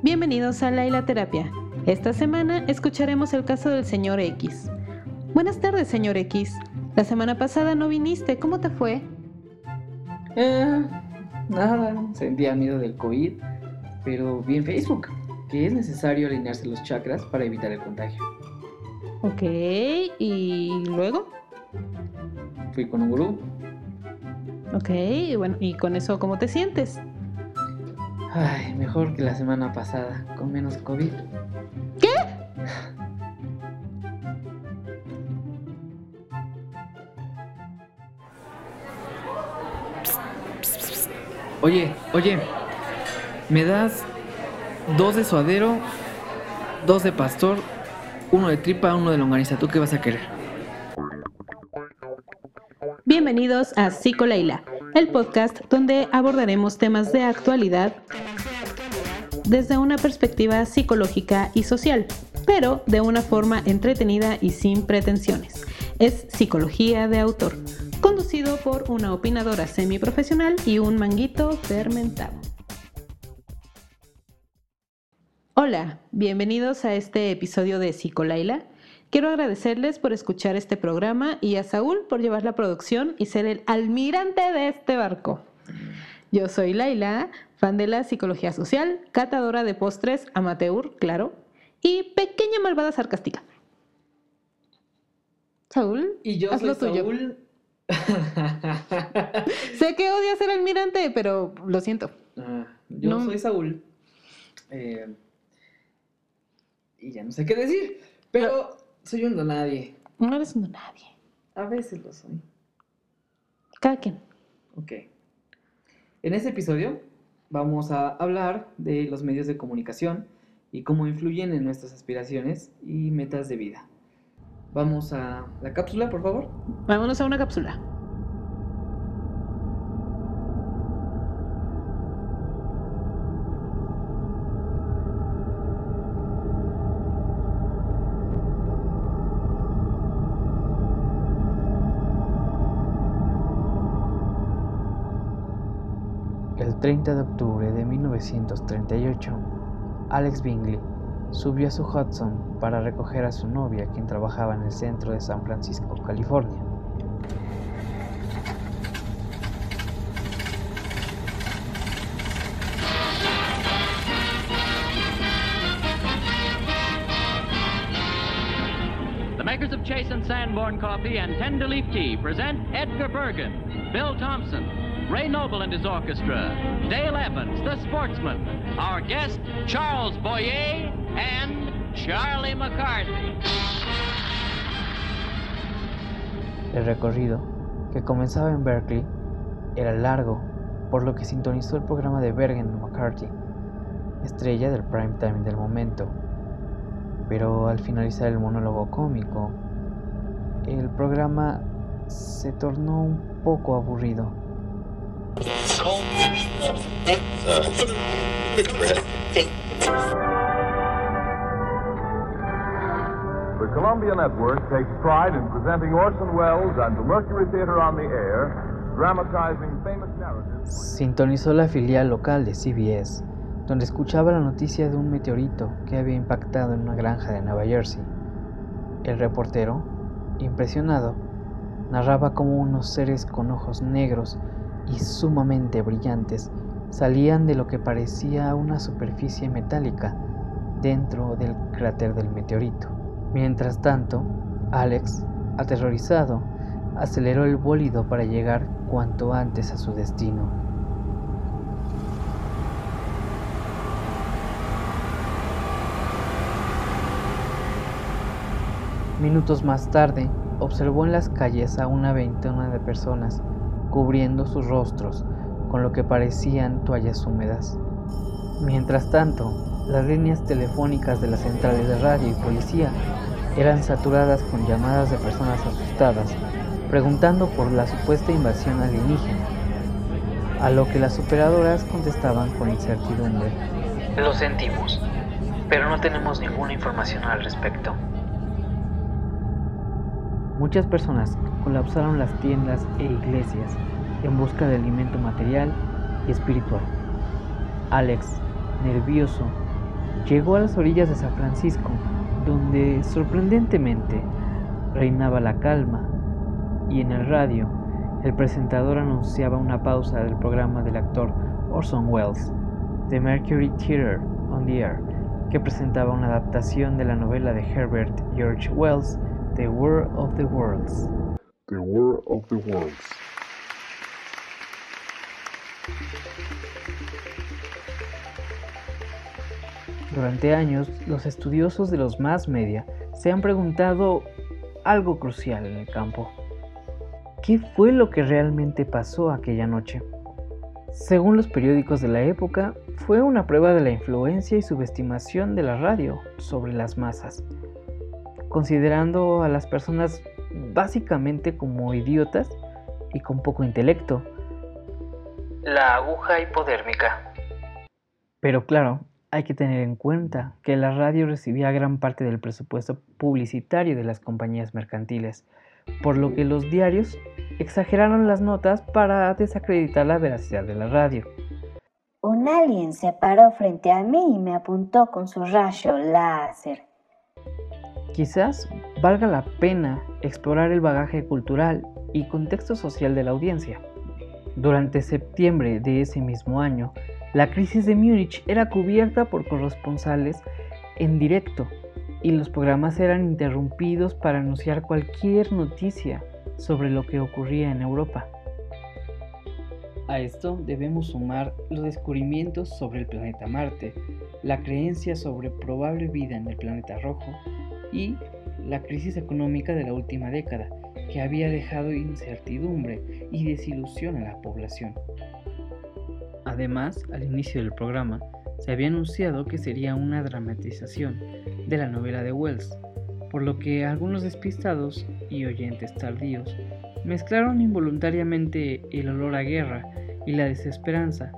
Bienvenidos a Laila Terapia. Esta semana escucharemos el caso del señor X. Buenas tardes, señor X. La semana pasada no viniste, ¿cómo te fue? Eh, nada, sentía miedo del COVID, pero vi en Facebook que es necesario alinearse los chakras para evitar el contagio. Ok, ¿y luego? Fui con un gurú. Ok, bueno, ¿y con eso cómo te sientes? Ay, mejor que la semana pasada, con menos COVID. ¿Qué? Oye, oye, ¿me das dos de suadero, dos de pastor, uno de tripa, uno de longaniza? ¿Tú qué vas a querer? Bienvenidos a Psico Leila, el podcast donde abordaremos temas de actualidad desde una perspectiva psicológica y social, pero de una forma entretenida y sin pretensiones. Es Psicología de Autor, conducido por una opinadora semiprofesional y un manguito fermentado. Hola, bienvenidos a este episodio de Psicolaila. Quiero agradecerles por escuchar este programa y a Saúl por llevar la producción y ser el almirante de este barco. Yo soy Laila, fan de la psicología social, catadora de postres, amateur, claro, y pequeña malvada sarcástica. Saúl, Y yo haz soy lo tuyo. Saúl. Sé que odias ser almirante, pero lo siento. Ah, yo No. soy Saúl. Eh, y ya no sé qué decir. Pero soy un don nadie. No eres un nadie. A veces lo soy. Cada quien. Ok. En este episodio vamos a hablar de los medios de comunicación y cómo influyen en nuestras aspiraciones y metas de vida. Vamos a la cápsula, por favor. Vámonos a una cápsula. 30 de octubre de 1938, Alex Bingley subió a su Hudson para recoger a su novia, quien trabajaba en el centro de San Francisco, California. The makers of Chase and Sanborn Coffee and Tender Leaf Tea present Edgar Bergen, Bill Thompson, Ray Noble and his orchestra, Dale Evans, the sportsman, our guest, Charles Boyer, and Charlie McCarthy. El recorrido, que comenzaba en Berkeley, era largo, por lo que sintonizó el programa de Bergen McCarthy, estrella del prime time del momento. Pero al finalizar el monólogo cómico, el programa se tornó un poco aburrido. The Columbia Network takes pride in presenting Orson Welles and the Mercury Theater on the air, dramatizing famous narratives. Sintonizó la filial local de CBS, donde escuchaba la noticia de un meteorito que había impactado en una granja de Nueva Jersey. El reportero, impresionado, narraba cómo unos seres con ojos negros y sumamente brillantes salían de lo que parecía una superficie metálica dentro del cráter del meteorito. Mientras tanto, Alex, aterrorizado, aceleró el bólido para llegar cuanto antes a su destino. Minutos más tarde, observó en las calles a una veintena de personas cubriendo sus rostros con lo que parecían toallas húmedas. Mientras tanto, las líneas telefónicas de las centrales de radio y policía eran saturadas con llamadas de personas asustadas preguntando por la supuesta invasión alienígena, a lo que las operadoras contestaban con incertidumbre. Lo sentimos, pero no tenemos ninguna información al respecto. Muchas personas colapsaron las tiendas e iglesias en busca de alimento material y espiritual. Alex, nervioso llegó a las orillas de San Francisco, donde sorprendentemente reinaba la calma, y en el radio el presentador anunciaba una pausa del programa del actor Orson Welles, The Mercury Theatre on the Air, que presentaba una adaptación de la novela de Herbert George Wells, The War of the Worlds. The War of the Worlds. Durante años, los estudiosos de los más media se han preguntado algo crucial en el campo. ¿Qué fue lo que realmente pasó aquella noche? Según los periódicos de la época, fue una prueba de la influencia y subestimación de la radio sobre las masas, considerando a las personas básicamente como idiotas y con poco intelecto. La aguja hipodérmica. Pero claro, hay que tener en cuenta que la radio recibía gran parte del presupuesto publicitario de las compañías mercantiles, por lo que los diarios exageraron las notas para desacreditar la veracidad de la radio. Un alien se paró frente a mí y me apuntó con su rayo láser. Quizás valga la pena explorar el bagaje cultural y contexto social de la audiencia. Durante septiembre de ese mismo año, la crisis de Múnich era cubierta por corresponsales en directo y los programas eran interrumpidos para anunciar cualquier noticia sobre lo que ocurría en Europa. A esto debemos sumar los descubrimientos sobre el planeta Marte, la creencia sobre probable vida en el planeta rojo y la crisis económica de la última década, que había dejado incertidumbre y desilusión en la población. Además, al inicio del programa, se había anunciado que sería una dramatización de la novela de Wells, por lo que algunos despistados y oyentes tardíos mezclaron involuntariamente el olor a guerra y la desesperanza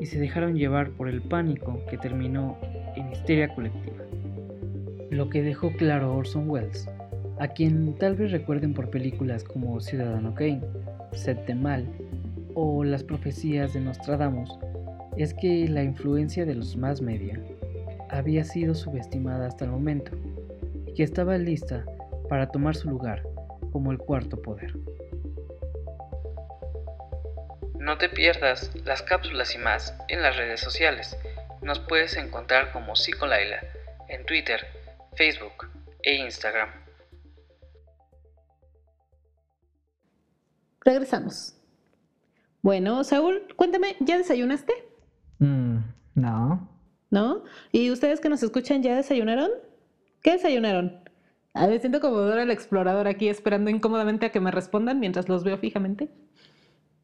y se dejaron llevar por el pánico que terminó en histeria colectiva. Lo que dejó claro Orson Welles, a quien tal vez recuerden por películas como Ciudadano Kane, Set de Mal o Las profecías de Nostradamus, es que la influencia de los más media había sido subestimada hasta el momento y que estaba lista para tomar su lugar como el cuarto poder. No te pierdas las cápsulas y más en las redes sociales. Nos puedes encontrar como Psicolaila en Twitter, Facebook e Instagram. Regresamos. Bueno, Saúl, cuéntame, ¿ya desayunaste? Mm, no. ¿No? ¿Y ustedes que nos escuchan ya desayunaron? ¿Qué desayunaron? A ver, siento como Dora el explorador aquí esperando incómodamente a que me respondan mientras los veo fijamente.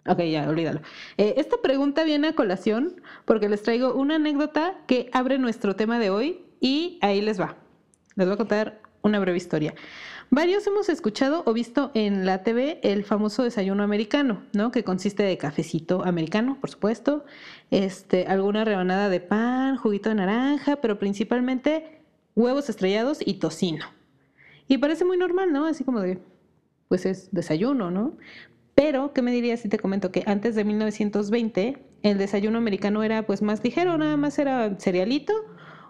Ok, ya, olvídalo. Eh, esta pregunta viene a colación porque les traigo una anécdota que abre nuestro tema de hoy y ahí les va. Les voy a contar una breve historia. Varios hemos escuchado o visto en la TV el famoso desayuno americano, ¿no? Que consiste de cafecito americano, por supuesto, este, alguna rebanada de pan, juguito de naranja, pero principalmente huevos estrellados y tocino. Y parece muy normal, ¿no? Así como de, pues es desayuno, ¿no? Pero, ¿qué me dirías si te comento que antes de 1920 el desayuno americano era pues más ligero, nada más era cerealito,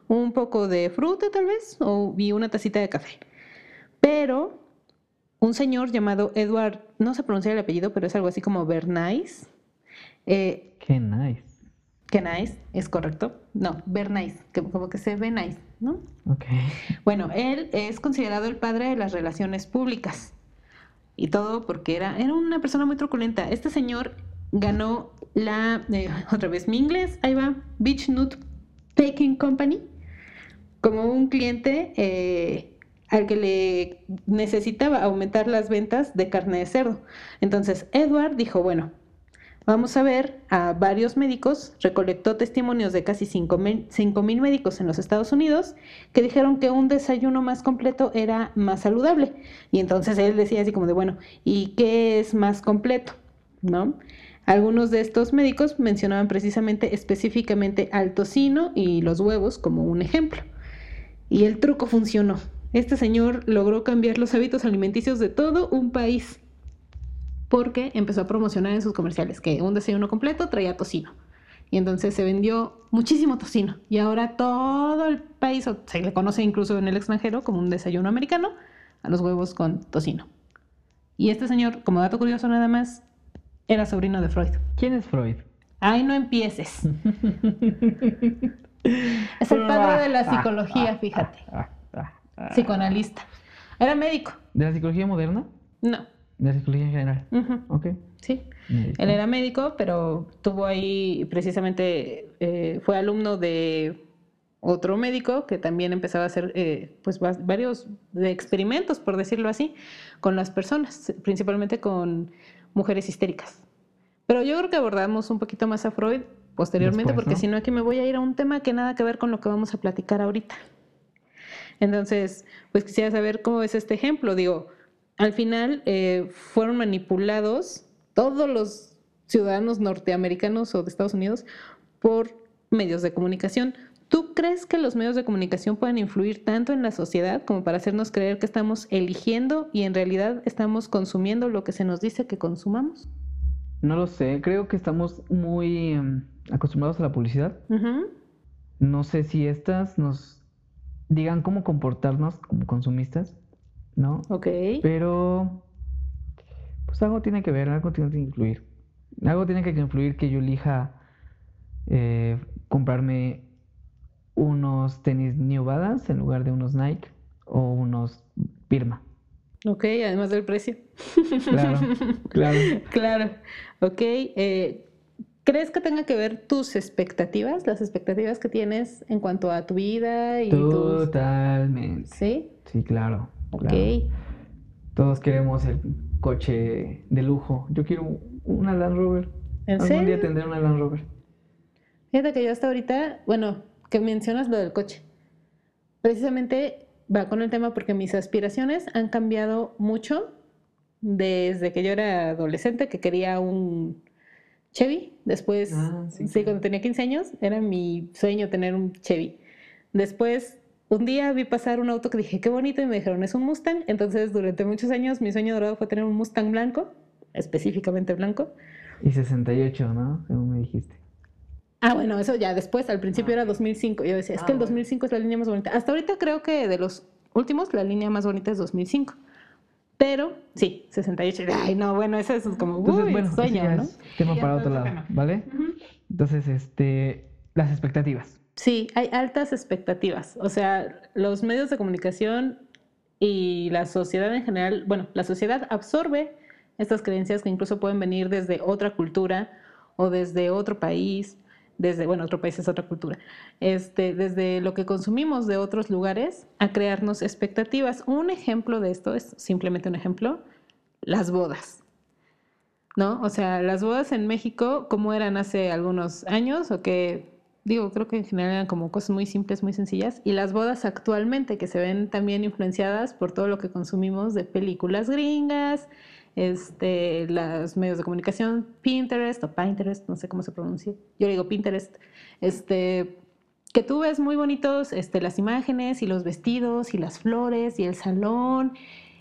un poco de fruta tal vez, o, y una tacita de café. Pero un señor llamado Edward, no sé pronunciar el apellido, pero es algo así como Bernays. Eh, qué nice. Qué nice, es correcto. No, Bernays, que como que se ve nice, ¿no? Ok. Bueno, él es considerado el padre de las relaciones públicas. Y todo porque era, era una persona muy truculenta. Este señor ganó la, eh, otra vez mi inglés, ahí va, Beach Nut Taking Company, como un cliente eh, al que le necesitaba aumentar las ventas de carne de cerdo. Entonces, Edward dijo, bueno, vamos a ver a varios médicos, recolectó testimonios de casi 5 mil médicos en los Estados Unidos que dijeron que un desayuno más completo era más saludable. Y entonces él decía así como de, bueno, ¿y qué es más completo? ¿No? Algunos de estos médicos mencionaban precisamente específicamente al tocino y los huevos como un ejemplo. Y el truco funcionó. Este señor logró cambiar los hábitos alimenticios de todo un país porque empezó a promocionar en sus comerciales que un desayuno completo traía tocino, y entonces se vendió muchísimo tocino. Y ahora todo el país, o se le conoce incluso en el extranjero como un desayuno americano, a los huevos con tocino. Y este señor, como dato curioso nada más, era sobrino de Freud. ¿Quién es Freud? Ay, no empieces. Es el padre de la psicología, fíjate. Psicoanalista. Era médico. ¿De la psicología moderna? No. De la psicología en general. Ujú. Ok. Sí. Médico. Él era médico, pero tuvo ahí precisamente, eh, fue alumno de otro médico que también empezaba a hacer eh, pues va- varios experimentos, por decirlo así, con las personas, principalmente con mujeres histéricas. Pero yo creo que abordamos un poquito más a Freud posteriormente, Después, porque ¿no? si no aquí me voy a ir a un tema que nada que ver con lo que vamos a platicar ahorita. Entonces, pues quisiera saber cómo es este ejemplo. Digo, al final eh, fueron manipulados todos los ciudadanos norteamericanos o de Estados Unidos por medios de comunicación. ¿Tú crees que los medios de comunicación pueden influir tanto en la sociedad como para hacernos creer que estamos eligiendo y en realidad estamos consumiendo lo que se nos dice que consumamos? No lo sé. Creo que estamos muy em, acostumbrados a la publicidad. No sé si estas nos digan cómo comportarnos como consumistas, ¿no? Ok. Pero, pues algo tiene que ver, algo tiene que influir. Algo tiene que influir que yo elija eh, comprarme unos tenis New Balance en lugar de unos Nike o unos Pirma. Ok, además del precio. Claro, claro. Claro. Ok. eh, ¿Crees que tenga que ver tus expectativas, las expectativas que tienes en cuanto a tu vida y tus... Totalmente. Sí. Sí, claro. Ok. claro. Todos queremos el coche de lujo. Yo quiero una Land Rover. ¿En Algún día serio? tendré una Land Rover. Fíjate que yo hasta ahorita, bueno, que mencionas lo del coche. Precisamente va con el tema porque mis aspiraciones han cambiado mucho desde que yo era adolescente, que quería un Chevy. Después, Ah, sí, cuando tenía 15 años, era mi sueño tener un Chevy. Después, un día vi pasar un auto que dije, qué bonito, y me dijeron, es un Mustang. Entonces, durante muchos años, mi sueño dorado fue tener un Mustang blanco, específicamente blanco. Y 68, ¿no? Según me dijiste. Ah, bueno, eso ya después, al principio era 2005. Yo decía, es Ah, que el bueno. 2005 es la línea más bonita. Hasta ahorita creo que de los últimos, la línea más bonita es 2005. Pero, sí, 68. Ay, no, bueno, eso es como, Entonces, uy, bueno, sueño, ¿no? es tema para otro lado, tema. ¿vale? Entonces, este, las expectativas. Sí, hay altas expectativas. O sea, los medios de comunicación y la sociedad en general, bueno, la sociedad absorbe estas creencias que incluso pueden venir desde otra cultura o desde otro país, desde, bueno, otro país es otra cultura, este, desde lo que consumimos de otros lugares a crearnos expectativas. Un ejemplo de esto es simplemente un ejemplo, las bodas. ¿No? O sea, las bodas en México, como eran hace algunos años, o que digo, creo que en general eran como cosas muy simples, muy sencillas, y las bodas actualmente que se ven también influenciadas por todo lo que consumimos de películas gringas, este, los medios de comunicación, Pinterest o Pinterest, no sé cómo se pronuncia, yo le digo Pinterest, este, que tú ves muy bonitos este, las imágenes y los vestidos y las flores y el salón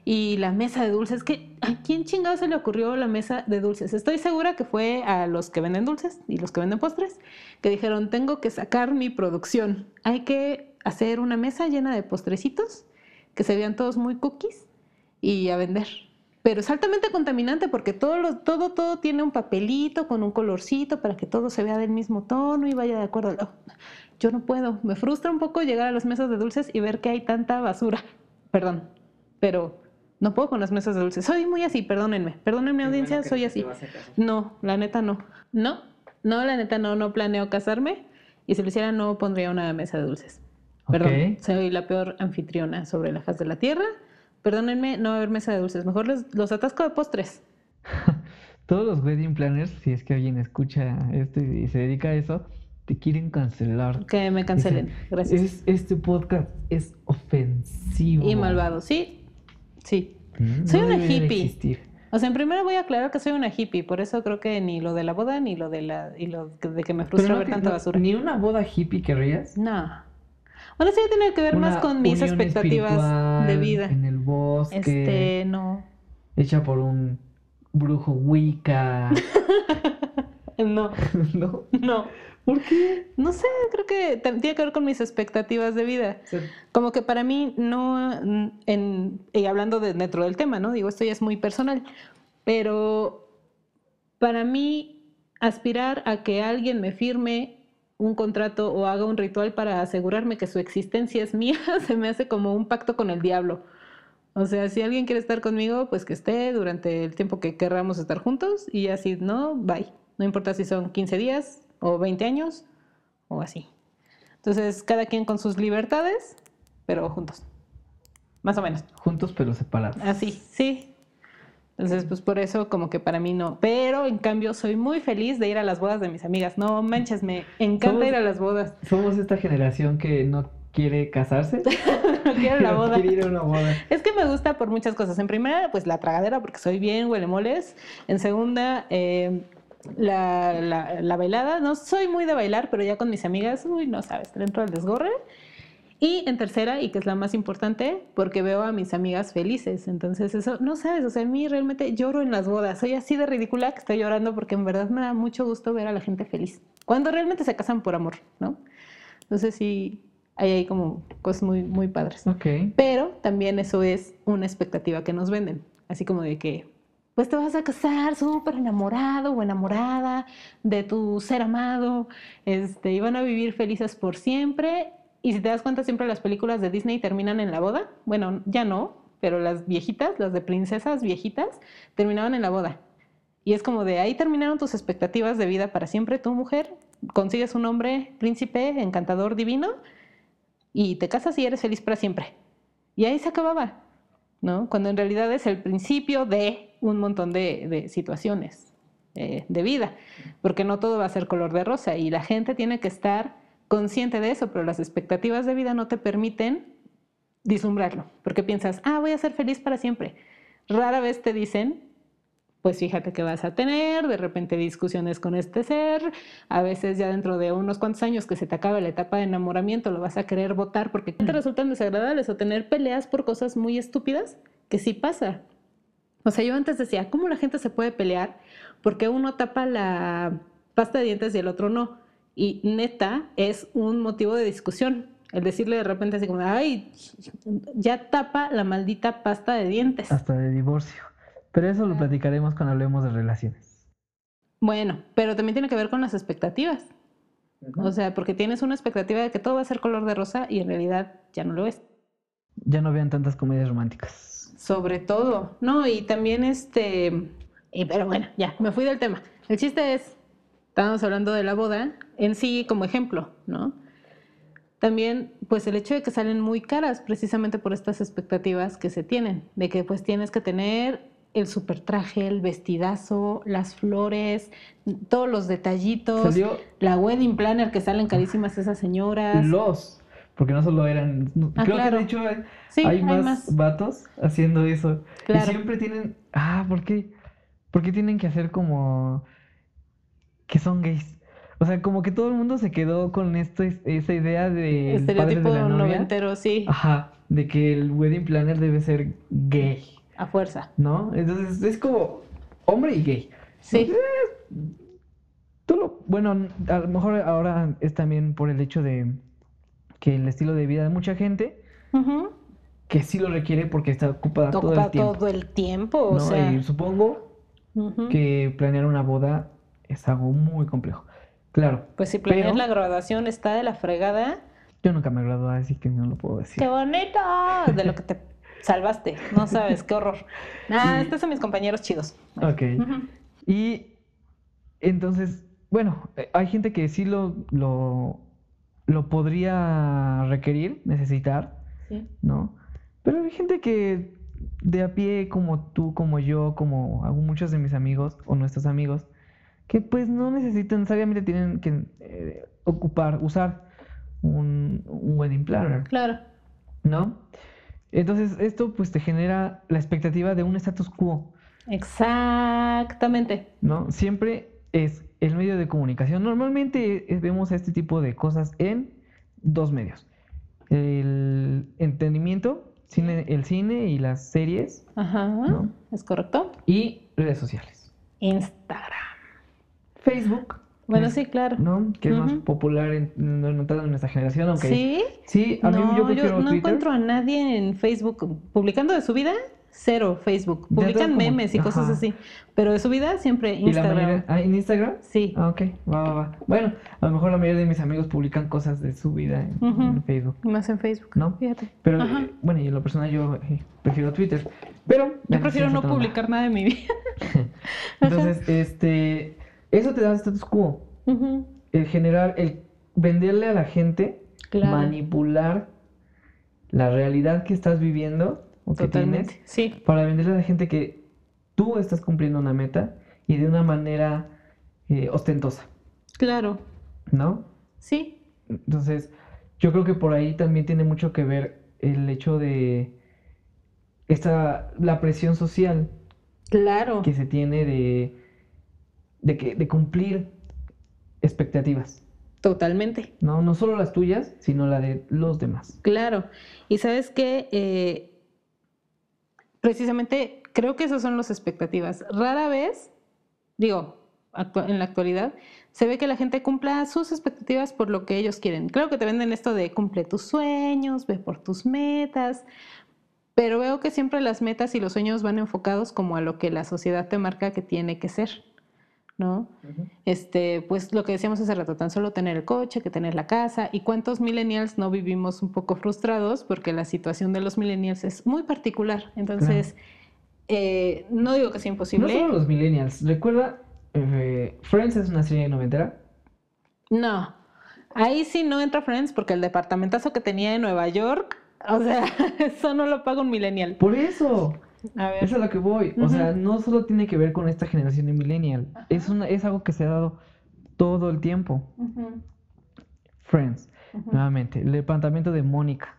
y la mesa de dulces. que ¿A quién chingado se le ocurrió la mesa de dulces? Estoy segura que fue a los que venden dulces y los que venden postres, que dijeron, tengo que sacar mi producción. Hay que hacer una mesa llena de postrecitos, que se vean todos muy cookies, y a vender. Pero es altamente contaminante porque todo, lo- todo, todo tiene un papelito con un colorcito para que todo se vea del mismo tono y vaya de acuerdo. Oh, Yo no puedo. Me frustra un poco llegar a las mesas de dulces y ver que hay tanta basura. Perdón, pero no puedo con las mesas de dulces. Soy muy así, perdónenme. Perdónenme, audiencia, soy así. No, la neta no. No, no, la neta no, no planeo casarme. Y si lo hiciera, no pondría una mesa de dulces. Perdón, soy la peor anfitriona sobre la faz de la tierra. Perdónenme, no va a haber mesa de dulces. Mejor les- los atasco de postres. Todos los wedding planners, si es que alguien escucha esto y se dedica a eso, te quieren cancelar. Que me cancelen. Dicen, Gracias. "Es- este podcast es ofensivo. Y malvado, sí. Sí. Mm, Soy una hippie. existir. O sea, en primero voy a aclarar que soy una hippie, por eso creo que ni lo de la boda ni lo de la y lo de que me frustra no ver que- tanta no- basura. Ni una boda hippie querrías. No. Bueno, sí tiene que ver más con mis expectativas de vida. En el bosque. Este, no. Hecha por un brujo Wicca. no, ¿No? no. ¿Por qué? No sé, creo que tiene que ver con mis expectativas de vida. Como que para mí no, mm, en, y hablando de, dentro del tema, ¿no? Digo, esto ya es muy personal, pero para mí aspirar a que alguien me firme un contrato o haga un ritual para asegurarme que su existencia es mía, se me hace como un pacto con el diablo. O sea, si alguien quiere estar conmigo, pues que esté durante el tiempo que querramos estar juntos y así, no, bye. No importa si son 15 días o 20 años o así. Entonces, cada quien con sus libertades, pero juntos. Más o menos. juntos pero separados. Así, sí. Entonces, pues por eso como que para mí no. Pero en cambio soy muy feliz de ir a las bodas de mis amigas. No manches, me encanta Somos- ir a las bodas. Somos esta generación que no quiere casarse. La pero boda. Quiere ir a una boda. Es que me gusta por muchas cosas. En primera, pues la tragadera, porque soy bien huelemoles. En segunda, eh, la, la, la bailada. No soy muy de bailar, pero ya con mis amigas, uy, no sabes, dentro del desgorre. Y en tercera, y que es la más importante, porque veo a mis amigas felices. Entonces, eso, no sabes, o sea, a mí realmente lloro en las bodas. Soy así de ridícula que estoy llorando porque en verdad me da mucho gusto ver a la gente feliz. Cuando realmente se casan por amor, ¿no? Entonces, sí, hay ahí como cosas muy, muy padres. Ok. Pero también eso es una expectativa que nos venden. Así como de que, pues te vas a casar súper enamorado o enamorada de tu ser amado, este, y van a vivir felices por siempre. Y si te das cuenta, siempre las películas de Disney terminan en la boda. Bueno, ya no, pero las viejitas, las de princesas viejitas, terminaban en la boda. Y es como de ahí terminaron tus expectativas de vida para siempre. Tu mujer consigues un hombre príncipe, encantador, divino, y te casas y eres feliz para siempre. Y ahí se acababa, ¿no? Cuando en realidad es el principio de un montón de, situaciones eh, de vida, porque no todo va a ser color de rosa y la gente tiene que estar consciente de eso, pero las expectativas de vida no te permiten vislumbrarlo, porque piensas, ah, voy a ser feliz para siempre. Rara vez te dicen, pues fíjate que vas a tener, de repente discusiones con este ser, a veces ya dentro de unos cuantos años que se te acabe la etapa de enamoramiento lo vas a querer votar porque te resultan desagradables o tener peleas por cosas muy estúpidas, que sí pasa. O sea, yo antes decía, ¿cómo la gente se puede pelear? Porque uno tapa la pasta de dientes y el otro no. Y neta, es un motivo de discusión. El decirle de repente así como, ay, ya tapa la maldita pasta de dientes. Hasta de divorcio. Pero eso lo platicaremos cuando hablemos de relaciones. Bueno, pero también tiene que ver con las expectativas. O sea, porque tienes una expectativa de que todo va a ser color de rosa y en realidad ya no lo es. Ya no vean tantas comedias románticas. Sobre todo. No, y también este... y- pero bueno, ya, me fui del tema. El chiste es, estábamos hablando de la boda en sí como ejemplo, ¿no? También, pues el hecho de que salen muy caras precisamente por estas expectativas que se tienen, de que pues tienes que tener el super traje, el vestidazo, las flores, todos los detallitos, Salió la wedding planner que salen carísimas esas señoras. los. Porque no solo eran. Ah, creo claro. que de hecho hay, Sí, hay hay más, más. vatos haciendo eso. Claro. Y siempre tienen. Ah, ¿por qué? ¿Por qué tienen que hacer como. que son gays? O sea, como que todo el mundo se quedó con esto, es- esa idea de. Estereotipo de la novia. noventero, sí, Ajá, de que el wedding planner debe ser gay, a fuerza. ¿no? Entonces es como hombre y gay. Sí. Tú lo- bueno, a lo mejor ahora es también por el hecho de que el estilo de vida de mucha gente que sí lo requiere porque está ocupada todo Ocupa el tiempo. todo el tiempo, o ¿no? sea. Y supongo que planear una boda es algo muy complejo. Claro, Pues si planeas pero- la graduación está de la fregada. yo nunca me gradué, así que no lo puedo decir. ¡Qué bonito! De lo que te salvaste. No sabes, qué horror. Ah, estos son mis compañeros chidos. Ok. Y entonces, bueno, eh, hay gente que sí lo, lo, lo podría requerir, necesitar, Sí. ¿no? Pero hay gente que de a pie, como tú, como yo, como muchos de mis amigos o nuestros amigos, que pues no necesitan, necesariamente tienen que eh, ocupar, usar un, un wedding planner, Claro. ¿no? Entonces, esto pues te genera la expectativa de un status quo. Exactamente. ¿no? Siempre es el medio de comunicación. Normalmente eh, vemos este tipo de cosas en dos medios. El entretenimiento, cine, el cine y las series Ajá. ¿No? ¿Es correcto? y redes sociales. Instagram. Facebook. Bueno, sí, claro. ¿No? Que es más popular en, en, en nuestra generación, aunque... ¿Sí? Sí, a mí no, yo prefiero no Twitter. encuentro a nadie en Facebook publicando de su vida. Cero Facebook. Publican como- memes y cosas así. Pero de su vida siempre ¿Y la Instagram. mayoría? Ah, ¿en Instagram? Sí. Ah, ok, va, va, va. Bueno, a lo mejor la mayoría de mis amigos publican cosas de su vida en, Facebook. Más en Facebook. ¿No? Fíjate. Pero, eh, bueno, y en lo personal yo eh, prefiero Twitter. Pero... Yo prefiero no publicar nada de mi vida. Entonces, este... Eso te da status quo. Ujú. El generar, el venderle a la gente, Claro. manipular la realidad que estás viviendo o que Totalmente. tienes Sí. para venderle a la gente que tú estás cumpliendo una meta y de una manera eh, ostentosa, Claro. ¿no? Sí. Entonces, yo creo que por ahí también tiene mucho que ver el hecho de esta, la presión social Claro. que se tiene de, de, que, de cumplir expectativas, Totalmente. ¿no? No solo las tuyas, sino la de los demás. Claro. Y sabes que precisamente creo que esas son las expectativas. Rara vez, digo, en la actualidad, se ve que la gente cumpla sus expectativas por lo que ellos quieren. Creo que te venden esto de cumple tus sueños, ve por tus metas, pero veo que siempre las metas y los sueños van enfocados como a lo que la sociedad te marca que tiene que ser, ¿no? este, pues lo que decíamos hace rato, tan solo tener el coche, que tener la casa, y cuántos millennials no vivimos un poco frustrados porque la situación de los millennials es muy particular. Entonces, eh, no digo que sea No imposible. solo los millennials. Recuerda, eh, Friends es una serie noventera. No, ahí sí no entra Friends porque el departamentazo que tenía en Nueva York, o sea, eso no lo paga un millennial. Por eso, A ver. es a lo que voy. O sea, no solo tiene que ver con esta generación de millennial. Es, una, es algo que se ha dado todo el tiempo. Friends, nuevamente, el departamento de Mónica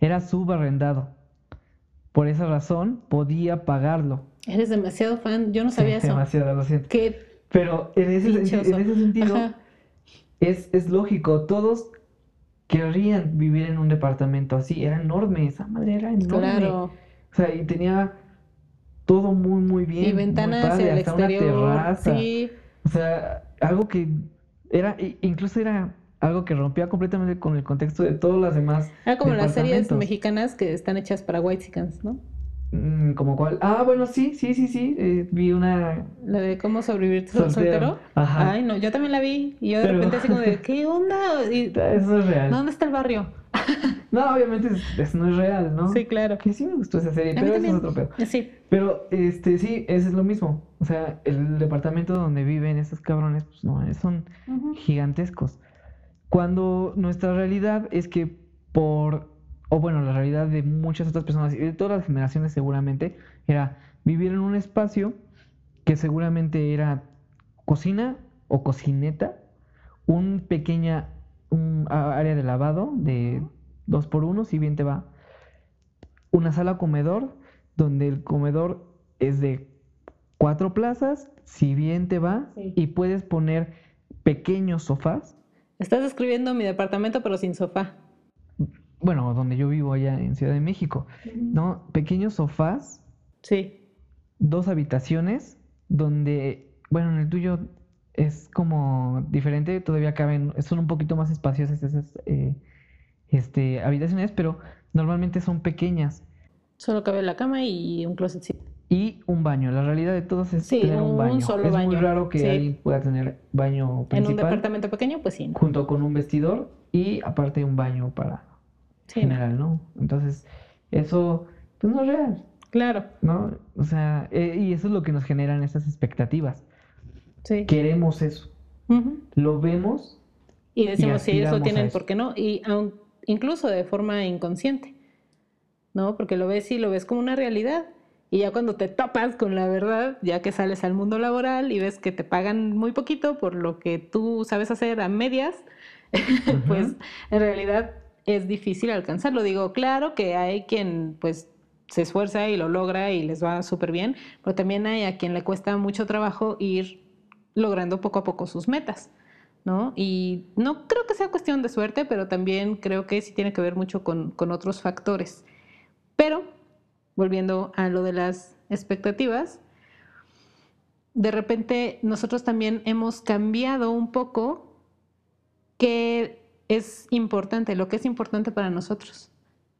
era subarrendado. Por esa razón, podía pagarlo. Eres demasiado fan, yo no sabía eso. Demasiado, lo siento. Qué Pero en ese, en ese sentido, Ajá. es, es lógico. Todos querrían vivir en un departamento así. Era enorme, esa madre era enorme. Claro. O sea, y tenía todo muy, muy bien. Y ventanas hacia el hasta una exterior. terraza. Sí. O sea, algo que era, incluso era algo que rompía completamente con el contexto de todas las demás. Era como las series mexicanas que están hechas para whitexicans, ¿no? Mm, como cuál. Ah, bueno, sí, sí, sí, sí. eh, vi una. La de cómo sobrevivir sol- Soltero. soltero. Ajá. Ay, no, yo también la vi. Y yo de Pero- repente así como de, ¿qué onda? Y, Eso es real. ¿Dónde está el barrio? No, obviamente es- eso no es real, ¿no? Sí, claro. Que sí me gustó esa serie, pero eso es otro pedo. Sí. Pero, este, sí, eso es lo mismo. O sea, el departamento donde viven esos cabrones, pues no, son gigantescos. Cuando nuestra realidad es que por, o bueno, la realidad de muchas otras personas y de todas las generaciones seguramente, era vivir en un espacio que seguramente era cocina o cocineta, un pequeña un área de lavado de dos por uno, si bien te va, una sala comedor, donde el comedor es de cuatro plazas, si bien te va, Sí. y puedes poner pequeños sofás, Estás describiendo mi departamento, pero sin sofá. bueno, donde yo vivo allá en Ciudad de México, ¿no? Pequeños sofás, Sí. dos habitaciones, donde, bueno, en el tuyo es como diferente, todavía caben, son un poquito más espaciosas esas eh, este, habitaciones, pero normalmente son pequeñas. Solo cabe la cama y un closetcito. Y un baño. La realidad de todos es Sí, tener un un baño. solo es muy raro que sí. alguien pueda tener baño En un principal departamento pequeño, pues sí. ¿no? junto con un vestidor y aparte un baño para Sí, ¿no? general, ¿no? Entonces, eso pues no es real, Claro. ¿no? O sea, eh, y eso es lo que nos generan esas expectativas. Sí. Queremos eso. Lo vemos Y decimos, si ellos lo tienen. ¿por qué no? Y aun- incluso de forma inconsciente, ¿no? Porque lo ves y lo ves como una realidad. Y ya cuando te topas con la verdad, ya que sales al mundo laboral y ves que te pagan muy poquito por lo que tú sabes hacer a medias, pues en realidad es difícil alcanzarlo. Digo, claro que hay quien pues se esfuerza y lo logra y les va súper bien, pero también hay a quien le cuesta mucho trabajo ir logrando poco a poco sus metas. ¿no? Y no creo que sea cuestión de suerte, pero también creo que sí tiene que ver mucho con, con otros factores. Pero, volviendo a lo de las expectativas, de repente nosotros también hemos cambiado un poco qué es importante, lo que es importante para nosotros.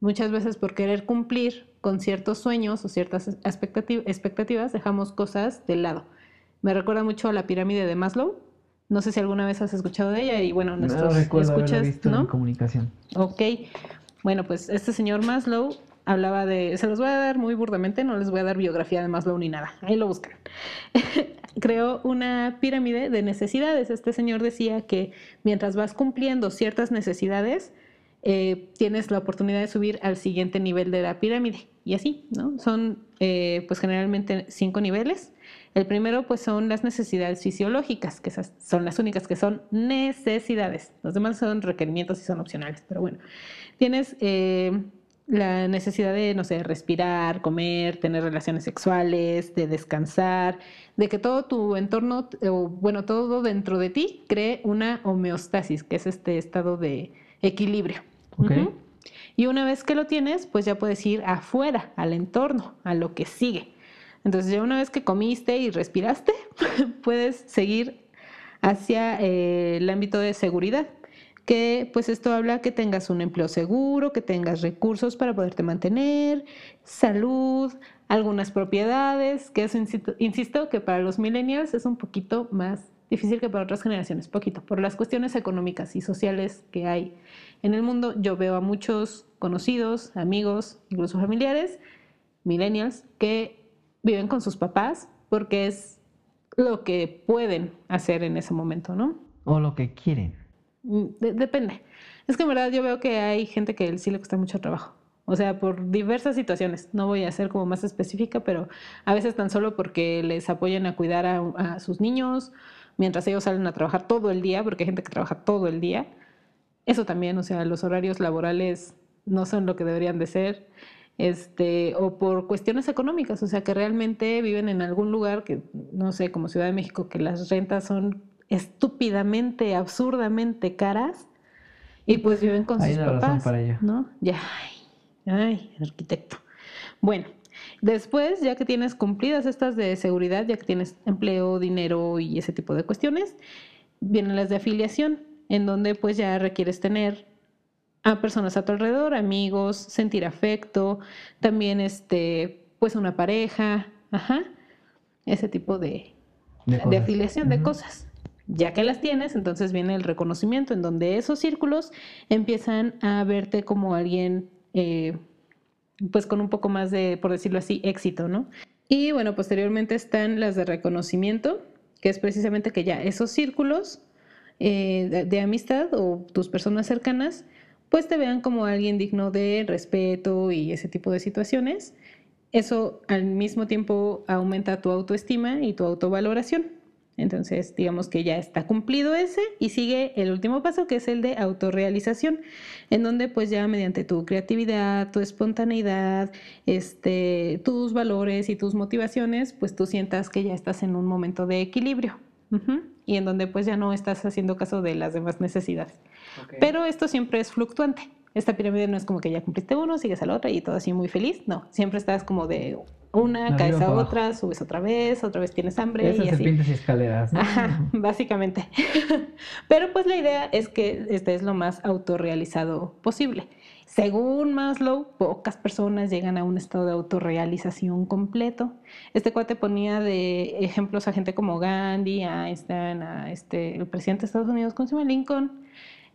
Muchas veces por querer cumplir con ciertos sueños o ciertas expectativas dejamos cosas de lado. Me recuerda mucho a la pirámide de Maslow. No sé si alguna vez has escuchado de ella y bueno, nuestros no recuerdo escuchas, visto ¿no? en comunicación. Ok. Bueno, pues este señor Maslow hablaba de, se los voy a dar muy burdamente, no les voy a dar biografía de Maslow ni nada, ahí lo buscan. Creó una pirámide de necesidades. Este señor decía que mientras vas cumpliendo ciertas necesidades, eh, tienes la oportunidad de subir al siguiente nivel de la pirámide. Y así, ¿no? Son eh, pues generalmente cinco niveles. El primero pues son las necesidades fisiológicas, que esas son las únicas que son necesidades. Los demás son requerimientos y son opcionales, pero bueno. Tienes eh, la necesidad de, no sé, respirar, comer, tener relaciones sexuales, de descansar, de que todo tu entorno, o bueno, todo dentro de ti cree una homeostasis, que es este estado de equilibrio. Y una vez que lo tienes, pues ya puedes ir afuera, al entorno, a lo que sigue. Entonces ya una vez que comiste y respiraste, puedes seguir hacia eh, el ámbito de seguridad, que pues esto habla que tengas un empleo seguro, que tengas recursos para poderte mantener, salud, algunas propiedades, que eso insisto, insisto que para los millennials es un poquito más difícil que para otras generaciones, poquito, por las cuestiones económicas y sociales que hay en el mundo. Yo veo a muchos conocidos, amigos, incluso familiares, millennials, que viven con sus papás porque es lo que pueden hacer en ese momento, ¿no? O lo que quieren. Mm, de- depende. Es que en verdad yo veo que hay gente que sí le cuesta mucho trabajo. O sea, por diversas situaciones. No voy a ser como más específica, pero a veces tan solo porque les apoyan a cuidar a, a sus niños mientras ellos salen a trabajar todo el día, porque hay gente que trabaja todo el día. Eso también, o sea, los horarios laborales no son lo que deberían de ser. Este, o por cuestiones económicas, o sea, que realmente viven en algún lugar que, no sé, como Ciudad de México, que las rentas son estúpidamente, absurdamente caras y pues viven con Hay sus una razón papás, para ello. ¿no? Ya, ay, ay, arquitecto. Bueno, después, ya que tienes cumplidas estas de seguridad, ya que tienes empleo, dinero y ese tipo de cuestiones, vienen las de afiliación, en donde pues ya requieres tener a personas a tu alrededor, amigos, sentir afecto, también este, pues una pareja, ajá, ese tipo de, De de afiliación de cosas. Ya que las tienes, entonces viene el reconocimiento, en donde esos círculos empiezan a verte como alguien, eh, pues con un poco más de, por decirlo así, éxito, ¿no? Y bueno, posteriormente están las de reconocimiento, que es precisamente que ya esos círculos eh, de, de amistad o tus personas cercanas, pues te vean como alguien digno de respeto y ese tipo de situaciones. Eso al mismo tiempo aumenta tu autoestima y tu autovaloración. Entonces, digamos que ya está cumplido ese y sigue el último paso que es el de autorrealización, en donde pues ya mediante tu creatividad, tu espontaneidad, este, tus valores y tus motivaciones, pues tú sientas que ya estás en un momento de equilibrio. Y en donde pues ya no estás haciendo caso de las demás necesidades. Ok. Pero esto siempre es fluctuante. Esta pirámide no es como que ya cumpliste uno, sigues a la otra y todo así muy feliz. No, siempre estás como de una, De caes a otra, subes otra vez, otra vez tienes hambre Esas y así. serpientes y escaleras. ¿no? Ajá, básicamente. Pero pues la idea es que este es lo más autorrealizado posible. Según Maslow, pocas personas llegan a un estado de autorrealización completo. Este cuate ponía de ejemplos a gente como Gandhi, a Einstein, a este, el presidente de Estados Unidos, ¿cómo se llama? Lincoln,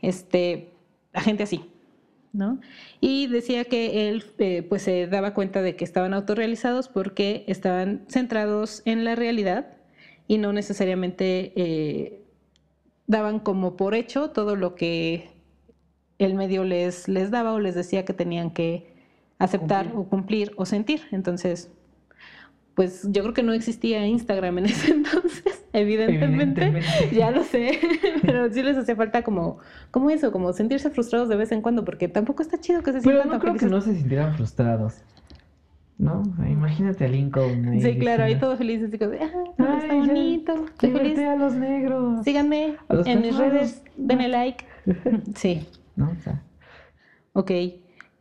este, a gente así, ¿no? Y decía que él eh, pues se daba cuenta de que estaban autorrealizados porque estaban centrados en la realidad y no necesariamente eh, daban como por hecho todo lo que el medio les, les daba o les decía que tenían que aceptar Cumplir. o cumplir o sentir. Entonces, pues yo creo que no existía Instagram en ese entonces, evidentemente. Evidentemente. Ya lo sé, pero sí les hacía falta como, como eso, como sentirse frustrados de vez en cuando, porque tampoco está chido que se Pero sientan no tan creo que no se sintieran frustrados. ¿No? Imagínate a Lincoln ahí Sí, claro, ahí todos felices, de, ah, está "Ay, ya, bonito, estoy liberté feliz. a los negros. Síganme los en mis redes, denle like. Sí, ¿No? O sea, ok.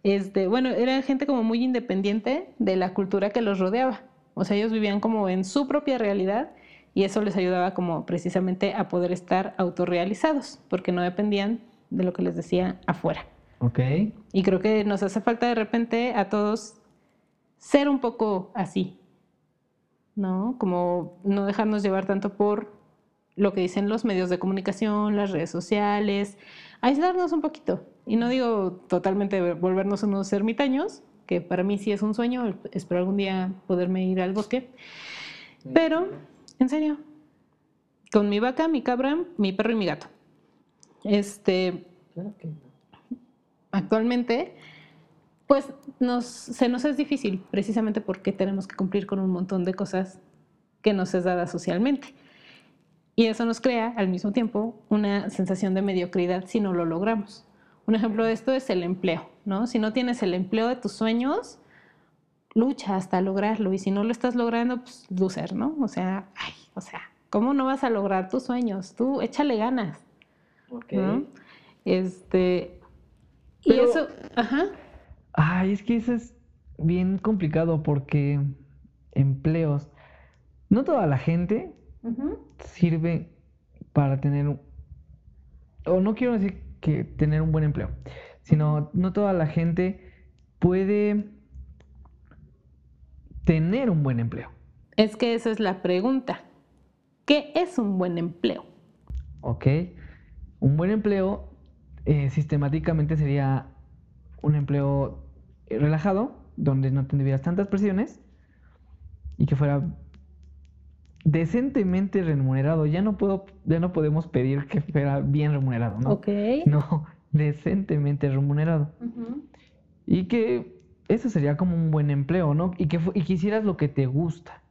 Este, bueno, era gente como muy independiente de la cultura que los rodeaba. O sea, ellos vivían como en su propia realidad y eso les ayudaba como precisamente a poder estar autorrealizados, porque no dependían de lo que les decía afuera. Ok. Y creo que nos hace falta de repente a todos ser un poco así, ¿no? Como no dejarnos llevar tanto por lo que dicen los medios de comunicación, las redes sociales, aislarnos un poquito. Y no digo totalmente volvernos unos ermitaños, que para mí sí es un sueño, espero algún día poderme ir al bosque, pero, en serio, con mi vaca, mi cabra, mi perro y mi gato. Este, actualmente, pues nos, se nos es difícil, precisamente porque tenemos que cumplir con un montón de cosas que nos es dada socialmente. Y eso nos crea al mismo tiempo una sensación de mediocridad si no lo logramos. Un ejemplo de esto es el empleo, ¿no? Si no tienes el empleo de tus sueños, lucha hasta lograrlo. Y si no lo estás logrando, pues loser, ¿no? O sea, ay, o sea, ¿cómo no vas a lograr tus sueños? Tú échale ganas. Ok. ¿no? Este. Y eso, ajá. Ay, es que eso es bien complicado porque empleos. No toda la gente sirve para tener un... O no quiero decir que tener un buen empleo, sino no toda la gente puede tener un buen empleo. Es que esa es la pregunta. ¿Qué es un buen empleo? ¿Ok? Un buen empleo eh, sistemáticamente sería un empleo eh, relajado, donde no tendrías tantas presiones y que fuera decentemente remunerado. Ya no puedo, ya no podemos pedir que fuera bien remunerado, ¿no? Ok. No, decentemente remunerado. Y que eso sería como un buen empleo, ¿no? Y que, y que hicieras lo que te gusta.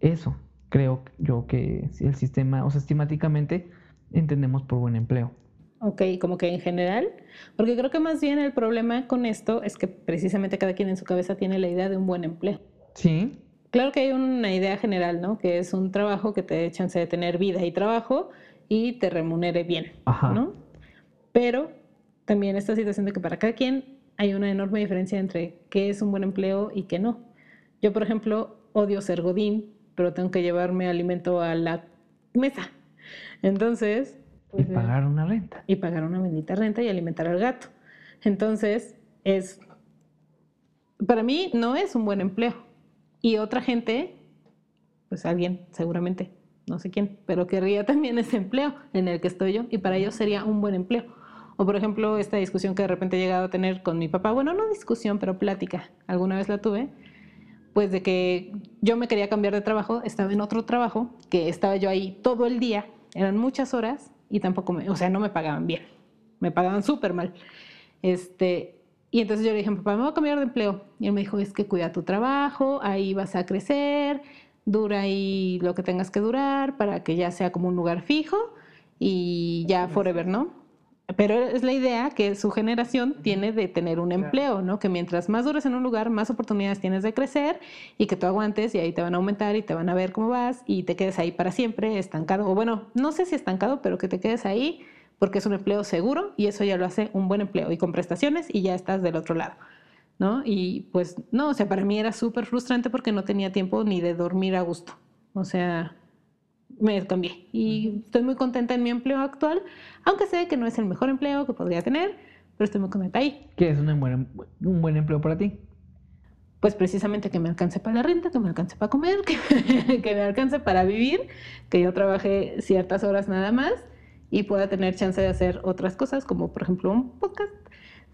Eso creo yo que el sistema, o sea, sistemáticamente entendemos por buen empleo. Ok, como que en general, porque creo que más bien el problema con esto es que precisamente cada quien en su cabeza tiene la idea de un buen empleo. Sí, Claro que hay una idea general, ¿no? Que es un trabajo que te dé chance de tener vida y trabajo y te remunere bien, Ajá. ¿no? Pero también esta situación de que para cada quien hay una enorme diferencia entre qué es un buen empleo y qué no. Yo, por ejemplo, odio ser godín, pero tengo que llevarme alimento a la mesa. Entonces... y pues, pagar una renta. y pagar una bendita renta y alimentar al gato. Entonces, es, para mí no es un buen empleo. Y otra gente, pues alguien seguramente, no sé quién, pero querría también ese empleo en el que estoy yo y para ellos sería un buen empleo. O por ejemplo, esta discusión que de repente he llegado a tener con mi papá, bueno, no discusión, pero plática, alguna vez la tuve, pues de que yo me quería cambiar de trabajo, estaba en otro trabajo, que estaba yo ahí todo el día, eran muchas horas y tampoco me, o sea, no me pagaban bien, me pagaban súper mal. Este, y entonces yo le dije, papá, me voy a cambiar de empleo. Y él me dijo, es que cuida tu trabajo, ahí vas a crecer, dura ahí lo que tengas que durar para que ya sea como un lugar fijo y ya forever, ¿no? Pero es la idea que su generación tiene de tener un empleo, ¿no? Que mientras más dures en un lugar, más oportunidades tienes de crecer y que tú aguantes y ahí te van a aumentar y te van a ver cómo vas y te quedes ahí para siempre estancado. O bueno, no sé si estancado, pero que te quedes ahí porque es un empleo seguro y eso ya lo hace un buen empleo y con prestaciones y ya estás del otro lado, ¿no? Y pues no, o sea, para mí era súper frustrante porque no tenía tiempo ni de dormir a gusto. O sea, me cambié y estoy muy contenta en mi empleo actual, aunque sé que no es el mejor empleo que podría tener, pero estoy muy contenta ahí. ¿Qué es un buen, un buen empleo para ti? Pues precisamente que me alcance para la renta, que me alcance para comer, que, que me alcance para vivir, que yo trabaje ciertas horas nada más y pueda tener chance de hacer otras cosas, como por ejemplo un podcast,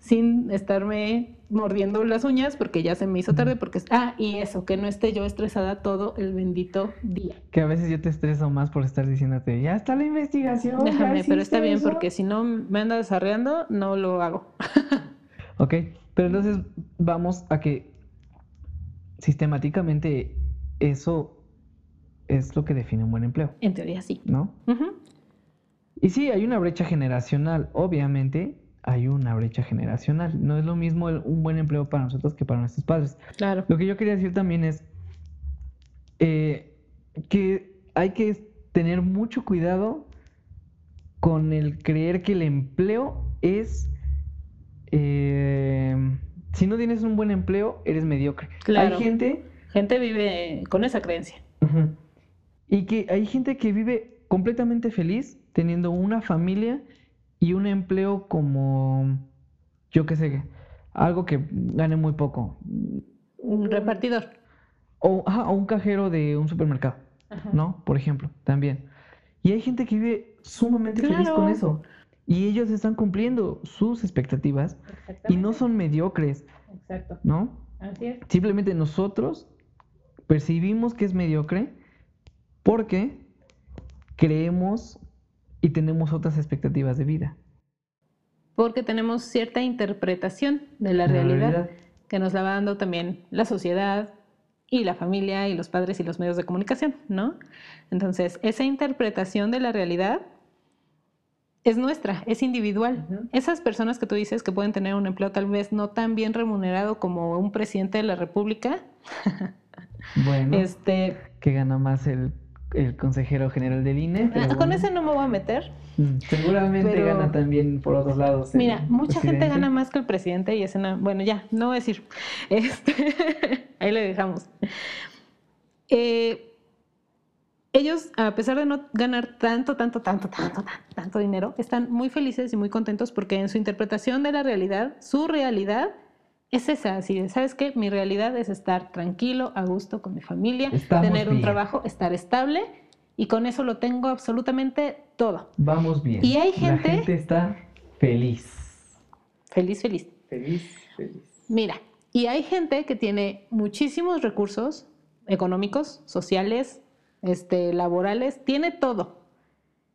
sin estarme mordiendo las uñas porque ya se me hizo tarde, porque... Ah, y eso, que no esté yo estresada todo el bendito día. Que a veces yo te estreso más por estar diciéndote, ya está la investigación. Déjame, pero está bien eso". porque si no me anda desarreando, no lo hago. Ok, pero entonces vamos a que sistemáticamente eso es lo que define un buen empleo, En teoría sí. ¿no? Y sí, hay una brecha generacional, obviamente hay una brecha generacional. No es lo mismo el- un buen empleo para nosotros que para nuestros padres. Claro. Lo que yo quería decir también es eh, que hay que tener mucho cuidado con el creer que el empleo es... eh, si no tienes un buen empleo, eres mediocre. Claro. Hay gente... Gente vive con esa creencia. Y que hay gente que vive completamente feliz teniendo una familia y un empleo como, yo qué sé, algo que gane muy poco. Un repartidor. O, ajá, o un cajero de un supermercado, ¿no? Por ejemplo, también. Y hay gente que vive sumamente feliz con eso. Y ellos están cumpliendo sus expectativas y no son mediocres, Exacto. ¿no? Así es. Simplemente nosotros percibimos que es mediocre porque creemos y tenemos otras expectativas de vida. Porque tenemos cierta interpretación de la La realidad, realidad. que nos la va dando también la sociedad y la familia y los padres y los medios de comunicación, ¿no? Entonces, esa interpretación de la realidad es nuestra, es individual. Esas personas que tú dices que pueden tener un empleo tal vez no tan bien remunerado como un presidente de la República, Bueno, este, que gana más el, el consejero general del INE. ah, con ese no me voy a meter. Mm, Seguramente Pero- gana también por otros lados. Mira, mucha gente gana más que el presidente y es una... Bueno, ya, no voy a decir. Este, ahí le dejamos. Eh, ellos, a pesar de no ganar tanto, tanto, tanto, tanto, tanto, tanto dinero, están muy felices y muy contentos porque en su interpretación de la realidad, su realidad es esa, así de, ¿sabes qué? Mi realidad es estar tranquilo, a gusto con mi familia, Estamos tener un bien. trabajo, estar estable y con eso lo tengo absolutamente todo. Vamos bien. Y hay La gente- gente está feliz. Feliz, feliz. Feliz, feliz. Mira, y hay gente que tiene muchísimos recursos económicos, sociales, este, laborales, tiene todo.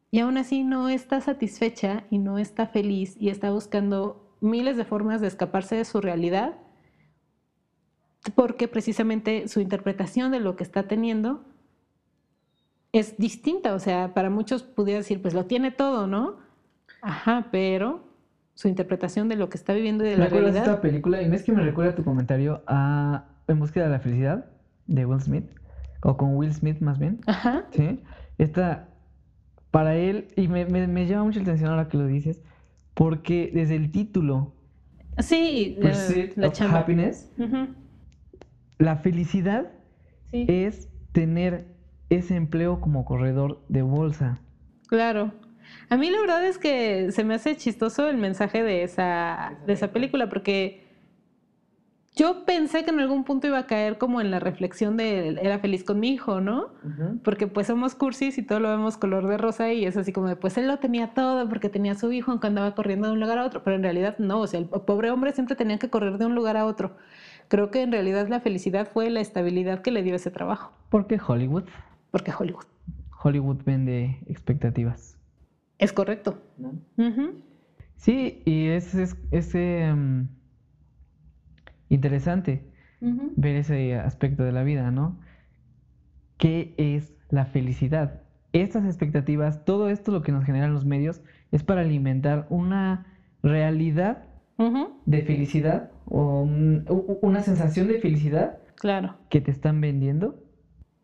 Y aún así no está satisfecha y no está feliz y está buscando miles de formas de escaparse de su realidad porque precisamente su interpretación de lo que está teniendo es distinta. O sea, para muchos pudiera decir, pues lo tiene todo, ¿no? Ajá, pero su interpretación de lo que está viviendo y de ¿Me la realidad. esta película? Y es que me recuerda tu comentario a En búsqueda de la felicidad de Will Smith. O con Will Smith más bien. Ajá. ¿Sí? Esta, para él, y me, me, me llama mucho la atención ahora que lo dices, porque desde el título, Sí, Pursuit la of chamba. Happiness, la felicidad Sí, es tener ese empleo como corredor de bolsa. claro. A mí la verdad es que se me hace chistoso el mensaje de esa, de esa película porque yo pensé que en algún punto iba a caer como en la reflexión de era feliz con mi hijo, ¿no? Porque pues somos cursis y todo lo vemos color de rosa y es así como de pues él lo tenía todo porque tenía a su hijo aunque andaba corriendo de un lugar a otro, pero en realidad no, o sea, el pobre hombre siempre tenía que correr de un lugar a otro. Creo que en realidad la felicidad fue la estabilidad que le dio ese trabajo, Porque Hollywood, porque Hollywood. Hollywood vende expectativas. Es correcto. Sí, y es, es, em, interesante ver ese aspecto de la vida, ¿no? ¿Qué es la felicidad? Estas expectativas, todo esto lo que nos generan los medios es para alimentar una realidad de felicidad o un- una sensación de felicidad Claro, que te están vendiendo.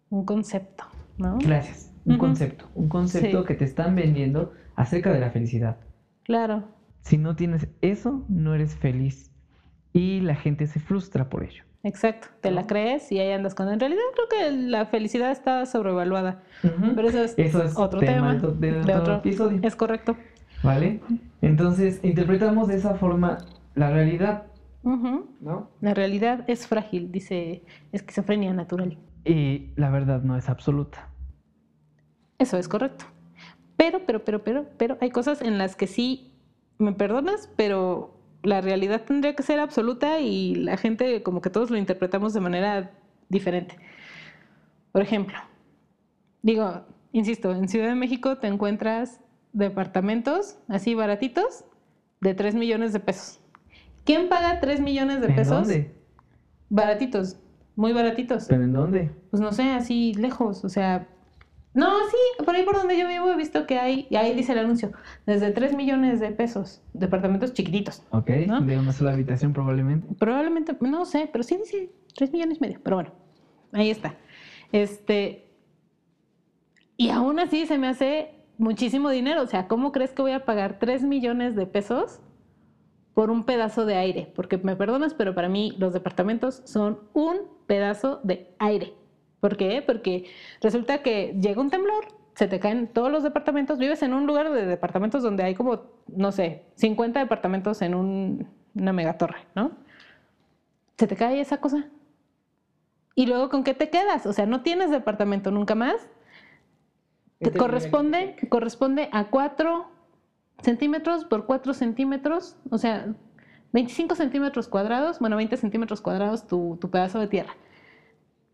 un concepto, ¿no? Gracias. Un concepto, un concepto Sí. que te están vendiendo acerca de la felicidad. Claro, Si no tienes eso, no eres feliz. Y la gente se frustra por ello. exacto. Te la crees y ahí andas con. En realidad creo que la felicidad está sobrevaluada. Pero eso es, Eso es otro tema tema. de otro episodio. Es correcto. ¿Vale? Entonces, interpretamos de esa forma la realidad. ¿no? La realidad es frágil, dice esquizofrenia natural. Y la verdad no es absoluta. Eso es correcto. Pero, pero, pero, pero, pero hay cosas en las que sí me perdonas, pero la realidad tendría que ser absoluta y la gente como que todos lo interpretamos de manera diferente. Por ejemplo, digo, insisto, en Ciudad de México te encuentras departamentos así baratitos de 3 millones de pesos. ¿Quién paga 3 millones de ¿En pesos? dónde? Baratitos, muy baratitos. ¿Pero en dónde? Pues no sé, así lejos, o sea... No, sí, por ahí por donde yo vivo he visto que hay, y ahí dice el anuncio, desde 3 millones de pesos, departamentos chiquititos. Ok, ¿No? de una sola habitación probablemente. Probablemente, no sé, pero sí dice 3 millones y medio, pero bueno, ahí está. Este, y aún así se me hace muchísimo dinero, o sea, ¿cómo crees que voy a pagar 3 millones de pesos por un pedazo de aire? Porque me perdonas, pero para mí los departamentos son un pedazo de aire. ¿Por qué? Porque resulta que llega un temblor, se te caen todos los departamentos, vives en un lugar de departamentos donde hay como, no sé, 50 departamentos en un- una megatorre, ¿no? Se te cae esa cosa. ¿Y luego con qué te quedas? O sea, no tienes departamento nunca más. Te corresponde, corresponde a 4 centímetros por 4 centímetros, o sea, 25 centímetros cuadrados, bueno, 20 centímetros cuadrados tu, tu pedazo de tierra.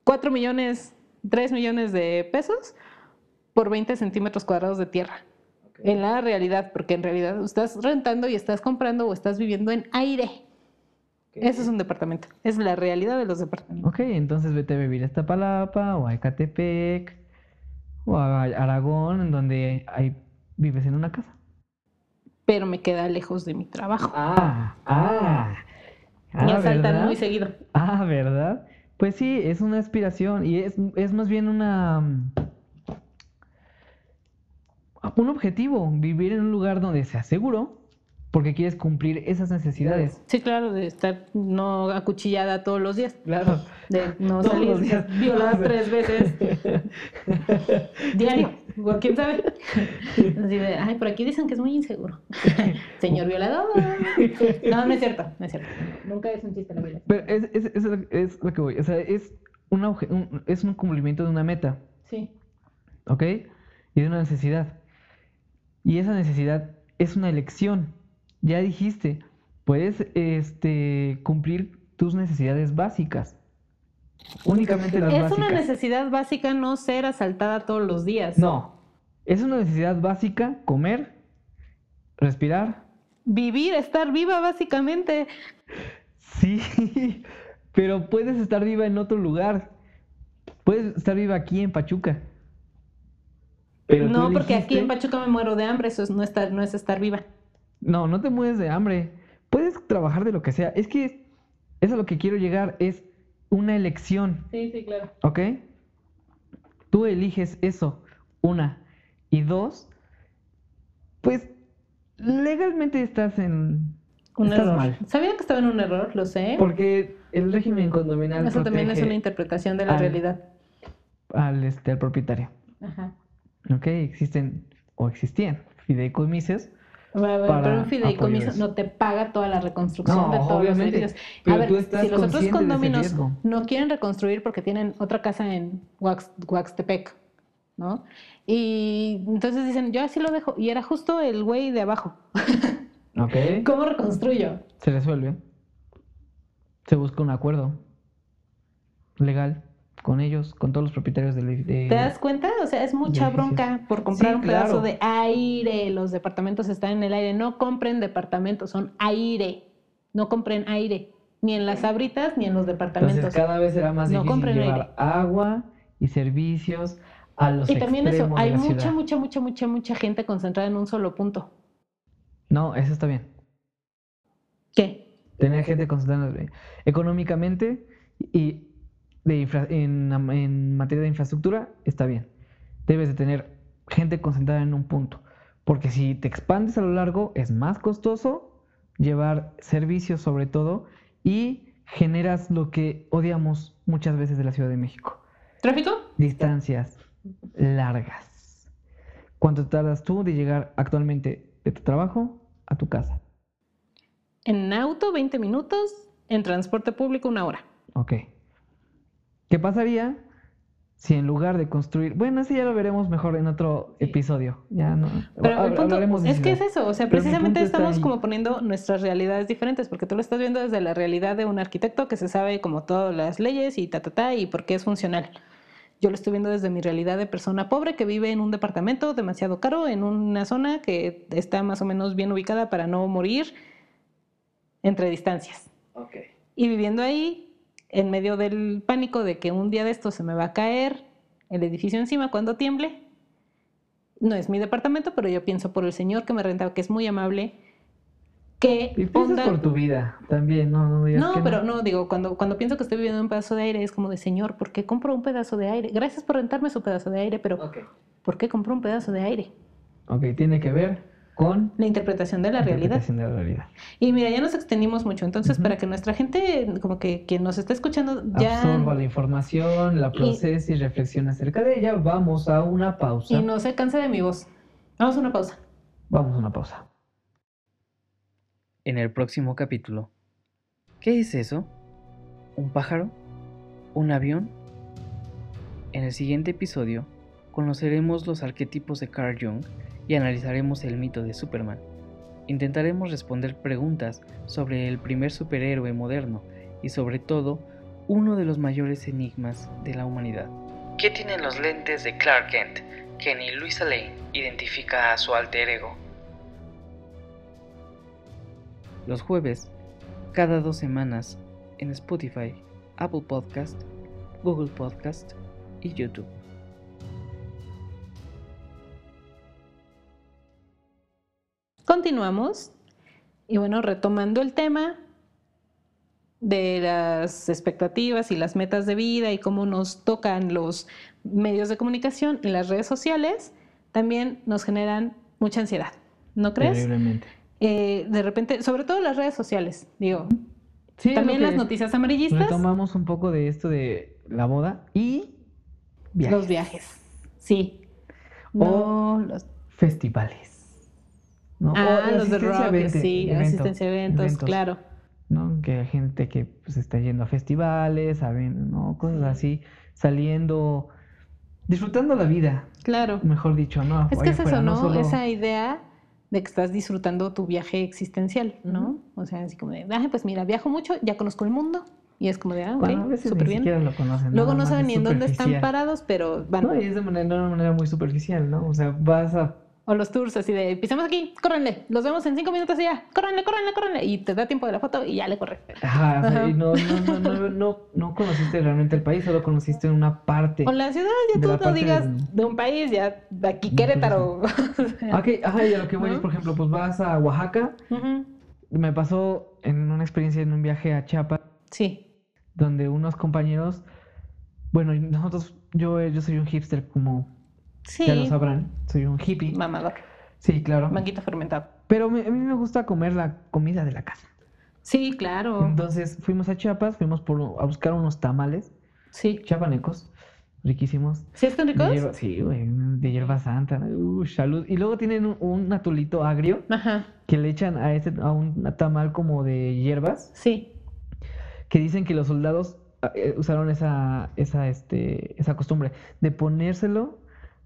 4 millones, 3 millones de pesos por 20 centímetros cuadrados de tierra. En la realidad, porque en realidad estás rentando y estás comprando o estás viviendo en aire. Ok. Eso es un departamento. Es la realidad de los departamentos. Ok, entonces vete a vivir a Iztapalapa o a Ecatepec o a Aragón, en donde hay, vives en una casa. Pero me queda lejos de mi trabajo. Ah, ah. Me Ah, asaltan ¿verdad? muy seguido. Ah, ¿verdad? Pues sí, es una aspiración y es, es más bien una... mm, Un objetivo, vivir en un lugar donde sea seguro, porque quieres cumplir esas necesidades. Sí, claro, de estar no acuchillada todos los días. Claro. De no Todos salir los días. violada tres veces diario. ¿Quién sabe? Así de, ay, por aquí dicen que es muy inseguro. Señor violador. No, no es cierto, no es cierto. Nunca es un chiste la violación. Pero es, es, es, lo- es lo que voy, o sea, es, una un, es un cumplimiento de una meta, Sí. ¿ok? Y de una necesidad. Y esa necesidad es una elección. Ya dijiste, puedes este, cumplir tus necesidades básicas. Únicamente las Es básicas. una necesidad básica no ser asaltada todos los días. No, es una necesidad básica comer, respirar. Vivir, estar viva, básicamente. Sí, pero puedes estar viva en otro lugar. Puedes estar viva aquí en Pachuca. Pero no, porque aquí en Pachuca me muero de hambre, eso es no, estar, no es estar viva. No, no te mueres de hambre. Puedes trabajar de lo que sea. Es que eso es a lo que quiero llegar. Es una elección, Sí, sí, claro. ¿ok? Tú eliges eso, una. Y dos, pues legalmente estás en... Un estás error. mal. Sabía que estaba en un error, lo sé. Porque el régimen condominal Eso también es una interpretación de la al- realidad. al, este, al propietario. Ajá. ¿Ok? Existen o existían fideicomisos. Para pero un fideicomiso no te paga toda la reconstrucción No, de todos obviamente, los edificios. A ver, si los otros riesgo. no quieren reconstruir porque tienen otra casa en Huax- Huaxtepec, ¿no? Y entonces dicen, yo así lo dejo. Y era justo el güey de abajo. ¿Cómo reconstruyo? Se resuelve. Se busca un acuerdo legal con ellos, con todos los propietarios del de, ¿Te das cuenta? O sea, es mucha bronca por comprar Sí, un pedazo claro. de aire. Los departamentos están en el aire. No compren departamentos, son aire. No compren aire. Ni en las abritas ni en los departamentos. Entonces cada vez será más No difícil compren llevar aire. agua y servicios a los Y también eso, hay mucha, ciudad. mucha, mucha, mucha, mucha gente concentrada en un solo punto. No, eso está bien. ¿Qué? Tener gente concentrada económicamente y de infra- en, en materia de infraestructura está bien. Debes de tener gente concentrada en un punto. Porque si te expandes a lo largo, es más costoso llevar servicios sobre todo y generas lo que odiamos muchas veces de la Ciudad de México. ¿Tráfico? Distancias largas. ¿Cuánto tardas tú de llegar actualmente de tu trabajo a tu casa? En auto, 20 minutos. En transporte público, una hora. Ok. ¿Qué pasaría si en lugar de construir... Bueno, eso ya lo veremos mejor en otro episodio. Ya no... Pero el hab- punto hablaremos de es que es eso, o sea, Pero precisamente punto estamos como poniendo nuestras realidades diferentes, porque tú lo estás viendo desde la realidad de un arquitecto que se sabe como todas las leyes y ta, ta, ta, y por qué es funcional. Yo lo estoy viendo desde mi realidad de persona pobre que vive en un departamento demasiado caro, en una zona que está más o menos bien ubicada para no morir entre distancias. Ok. Y viviendo ahí, en medio del pánico de que un día de esto se me va a caer el edificio encima cuando tiemble. No es mi departamento, pero yo pienso por el señor que me renta, que es muy amable. Que Y por tu vida también, no, no digas No, que pero no, digo, cuando, cuando pienso que estoy viviendo un pedazo de aire, es como de señor, ¿por qué compro un pedazo de aire? Gracias por rentarme su pedazo de aire, pero. ¿por qué compro un pedazo de aire? Ok, tiene que ver con la interpretación de la realidad. interpretación de la realidad. Y mira, ya nos extendimos mucho, entonces para que nuestra gente, como que quien nos está escuchando, ya Absorba la información, la procese y, reflexione acerca de ella. Vamos a una pausa. y no se canse de mi voz. Vamos a una pausa. Vamos a una pausa. En el próximo capítulo, ¿qué es eso? ¿Un pájaro? ¿Un avión? En el siguiente episodio, conoceremos los arquetipos de Carl Jung y analizaremos el mito de Superman. Intentaremos responder preguntas sobre el primer superhéroe moderno y sobre todo uno de los mayores enigmas de la humanidad. ¿Qué tienen los lentes de Clark Kent que ni Luisa Lane identifica a su alter ego? Los jueves, cada dos semanas, en Spotify, Apple Podcast, Google Podcast y YouTube. Continuamos. Y bueno, retomando el tema de las expectativas y las metas de vida y cómo nos tocan los medios de comunicación y las redes sociales, también nos generan mucha ansiedad. ¿No crees? Eh, de repente, sobre todo las redes sociales, digo, Sí, también las noticias amarillistas, Retomamos un poco de esto de la boda y viajes. los viajes. Sí. O- los, festivales. ¿No? ah, O los de rock, sí, evento- asistencia a eventos, eventos, claro. ¿no? Que hay gente que pues, está yendo a festivales, a ven- ¿no? Cosas así, saliendo, disfrutando la vida, Claro. mejor dicho, ¿no? Es que es eso, ¿no? solo- Esa idea de que estás disfrutando tu viaje existencial, ¿no? O sea, así como de, ah, pues mira, viajo mucho, ya conozco el mundo. Y es como de, ah, Bueno, veces súper bien. siquiera lo conocen. Luego no saben ni en dónde están parados, pero van. No, y es de, manera, de una manera muy superficial, ¿no? O sea, vas a... O los tours así de, pisamos aquí, córrenle, los vemos en cinco minutos y ya, córrenle, córrenle, córrenle. Y te da tiempo de la foto y ya le corres. Ajá, Ajá. y no, no, no, no, no, no conociste realmente el país, solo conociste una parte. O la ciudad, ya De tú no digas de un país, ya aquí No, Querétaro. Ok, ajá, y a lo que voy es, por ejemplo, pues vas a Oaxaca. Me pasó en una experiencia en un viaje a Chiapas, Sí, donde unos compañeros, bueno, nosotros, yo, yo soy un hipster, como ya lo sí, sabrán, soy un hippie. mamador, Sí, claro. manguito fermentado. Pero me- a mí me gusta comer la comida de la casa. Sí, claro. Entonces fuimos a Chiapas, fuimos por, a buscar unos tamales Sí. chiapanecos, riquísimos. ¿Sí están De ricos? hierba, sí, güey, de hierba santa. Uh, salud. Y luego tienen un, un atolito agrio Ajá, que le echan a, ese, a un tamal como de hierbas, sí. que dicen que los soldados eh, usaron esa, esa, este, esa costumbre de ponérselo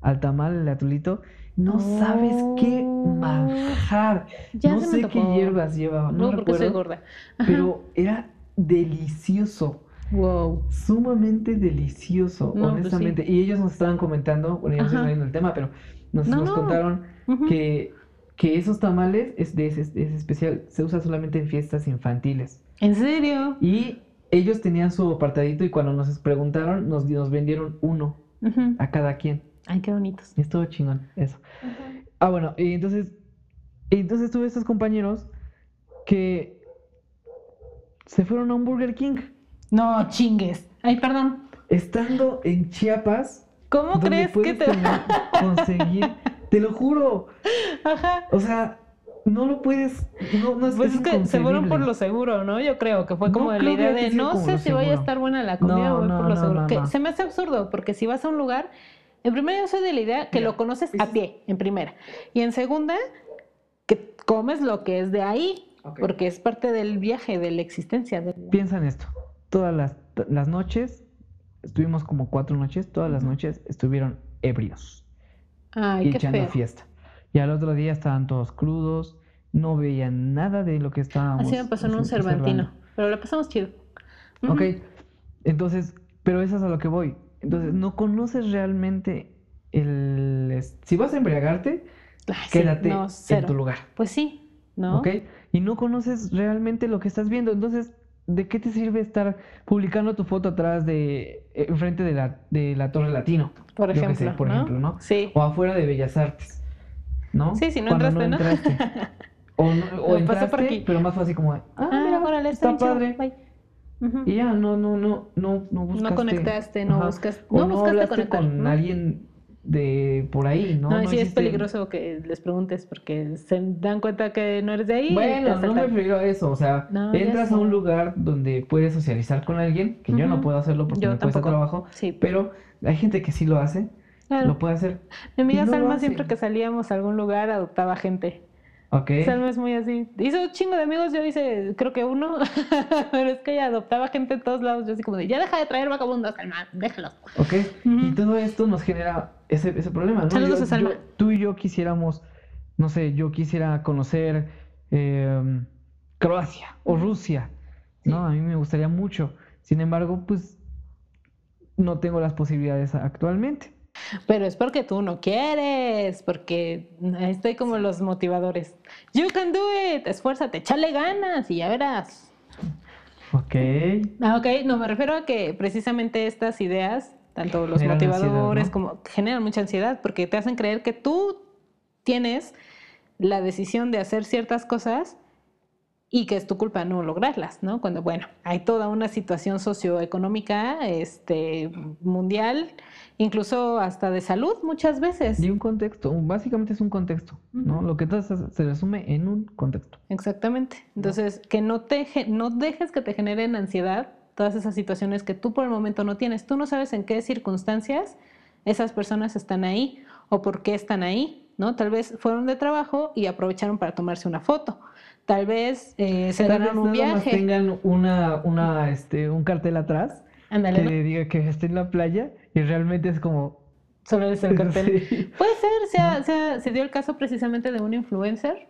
al tamal, el atolito. No sabes qué manjar. Ya no se me sé qué hierbas llevaba, no, No, porque soy recuerdo, gorda. Ajá. pero era delicioso. Wow. Sumamente delicioso, No, pues honestamente. Y ellos nos estaban comentando, bueno, ya no estoy del tema, pero nos, No, nos no. contaron que, que esos tamales es de ese especial, se usa solamente en fiestas infantiles. ¿En serio? Y ellos tenían su apartadito y cuando nos preguntaron, nos, nos vendieron uno a cada quien. Ay, qué bonitos. Y estuvo chingón, eso. Ah, bueno, y entonces, y entonces tuve estos compañeros que se fueron a un Burger King. No, chingues. Ay, perdón. Estando en Chiapas, ¿Cómo donde crees que te conseguir, te lo juro. Ajá. O sea, no lo puedes, no, no es, Pues es que se fueron por lo seguro, ¿no? Yo creo que fue No como la creo que idea de no sé si vaya a seguro. estar buena la comida, No, voy no, por lo no, seguro. no, que no. se me hace absurdo, porque si vas a un lugar, en primera yo soy de la idea que Mira, lo conoces a pie, en primera. Y en segunda, que comes lo que es de ahí, porque es parte del viaje, de la existencia. de la- Piensa en esto. Todas las, las noches, estuvimos como cuatro noches, todas las noches estuvieron ebrios Ay, y qué echando feo. fiesta. Y al otro día estaban todos crudos, no veían nada de lo que estábamos Así me pasó en un observando. Cervantino, pero lo pasamos chido. Ok, entonces, pero eso es a lo que voy. Entonces, no conoces realmente el... Si vas a embriagarte, Ay, quédate no, en tu lugar. Pues sí, ¿no? ¿Ok? Y no conoces realmente lo que estás viendo. Entonces, ¿de qué te sirve estar publicando tu foto atrás de... eh, enfrente de la, de la Torre Latino? Por ejemplo, sé, por ¿no? ejemplo, ¿no? Sí. O afuera de Bellas Artes, ¿no? Sí, si no Cuando entraste, ¿no? entraste. O, no- o O pasé por entraste, aquí. pero más así como, ah, Ah, mira, órale, está, está padre. bye. Y ya, no, no, no, no, no buscaste. conectaste, no buscas- no no buscaste conectar, con ¿no? alguien de por ahí, ¿no? No, y sí es peligroso que les preguntes porque se dan cuenta que no eres de ahí. Bueno, no me refiero a eso, o sea, No, entras a un lugar donde puedes socializar con alguien, que yo no puedo hacerlo porque Yo me cuesta trabajo, Sí. pero hay gente que sí lo hace, Claro. lo puede hacer. Mi amiga no Salma siempre que salíamos a algún lugar adoptaba gente. ¿Ok? Salma es muy así. Hizo un chingo de amigos, yo hice creo que uno, pero es que ella adoptaba gente en todos lados. Yo así como de, ya deja de traer vagabundos, Salma, déjalos. ¿Ok? Ujú. Y todo esto nos genera ese, ese problema, ¿no? Saludos Yo- a Salma. yo- tú y yo quisiéramos, no sé, yo quisiera conocer eh, Croacia o Rusia, ¿no? A mí me gustaría mucho. Sin embargo, pues no tengo las posibilidades actualmente. Pero es porque tú no quieres, porque estoy como los motivadores. You can do it, esfuérzate, échale ganas y ya verás. Ok. Ah, ok, no, me refiero a que precisamente estas ideas, tanto los Generan ansiedad, motivadores ¿no? como generan mucha ansiedad porque te hacen creer que tú tienes la decisión de hacer ciertas cosas y que es tu culpa no lograrlas, ¿no? Cuando, bueno, hay toda una situación socioeconómica este, mundial, incluso hasta de salud muchas veces. Y un contexto, básicamente es un contexto, ¿no? Ujú. Lo que haces se resume en un contexto. Exactamente. Entonces, que no te no dejes que te generen ansiedad todas esas situaciones que tú por el momento no tienes. Tú no sabes en qué circunstancias esas personas están ahí o por qué están ahí, ¿no? Tal vez fueron de trabajo y aprovecharon para tomarse una foto. Tal vez eh, se Tal un más viaje. tengan una, una, este, un cartel atrás Ándale, que ¿no? diga que esté en la playa y realmente es como... Solo es el cartel. Sí. Puede ser, se, ha- se ha- se dio el caso precisamente de un influencer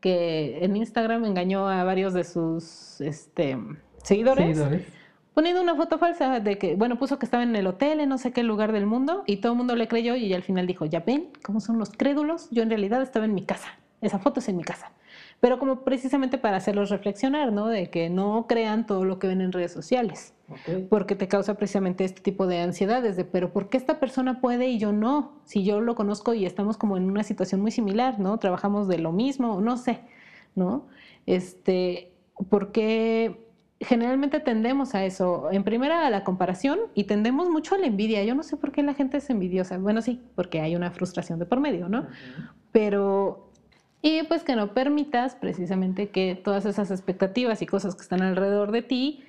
que en Instagram engañó a varios de sus este, seguidores, Seguidores. poniendo una foto falsa de que, bueno, puso que estaba en el hotel en no sé qué lugar del mundo y todo el mundo le creyó y al final dijo, ya ven cómo son los crédulos, yo en realidad estaba en mi casa, esa foto es en mi casa. Pero como precisamente para hacerlos reflexionar, ¿no? De que no crean todo lo que ven en redes sociales Ok. porque te causa precisamente este tipo de ansiedades de, pero ¿por qué esta persona puede y yo no? Si yo lo conozco y estamos como en una situación muy similar, ¿no? Trabajamos de lo mismo, no sé, ¿no? Este, porque generalmente tendemos a eso, en primera a la comparación y tendemos mucho a la envidia. Yo no sé por qué la gente es envidiosa. Bueno, sí, porque hay una frustración de por medio, ¿no? pero y pues que no permitas precisamente que todas esas expectativas y cosas que están alrededor de ti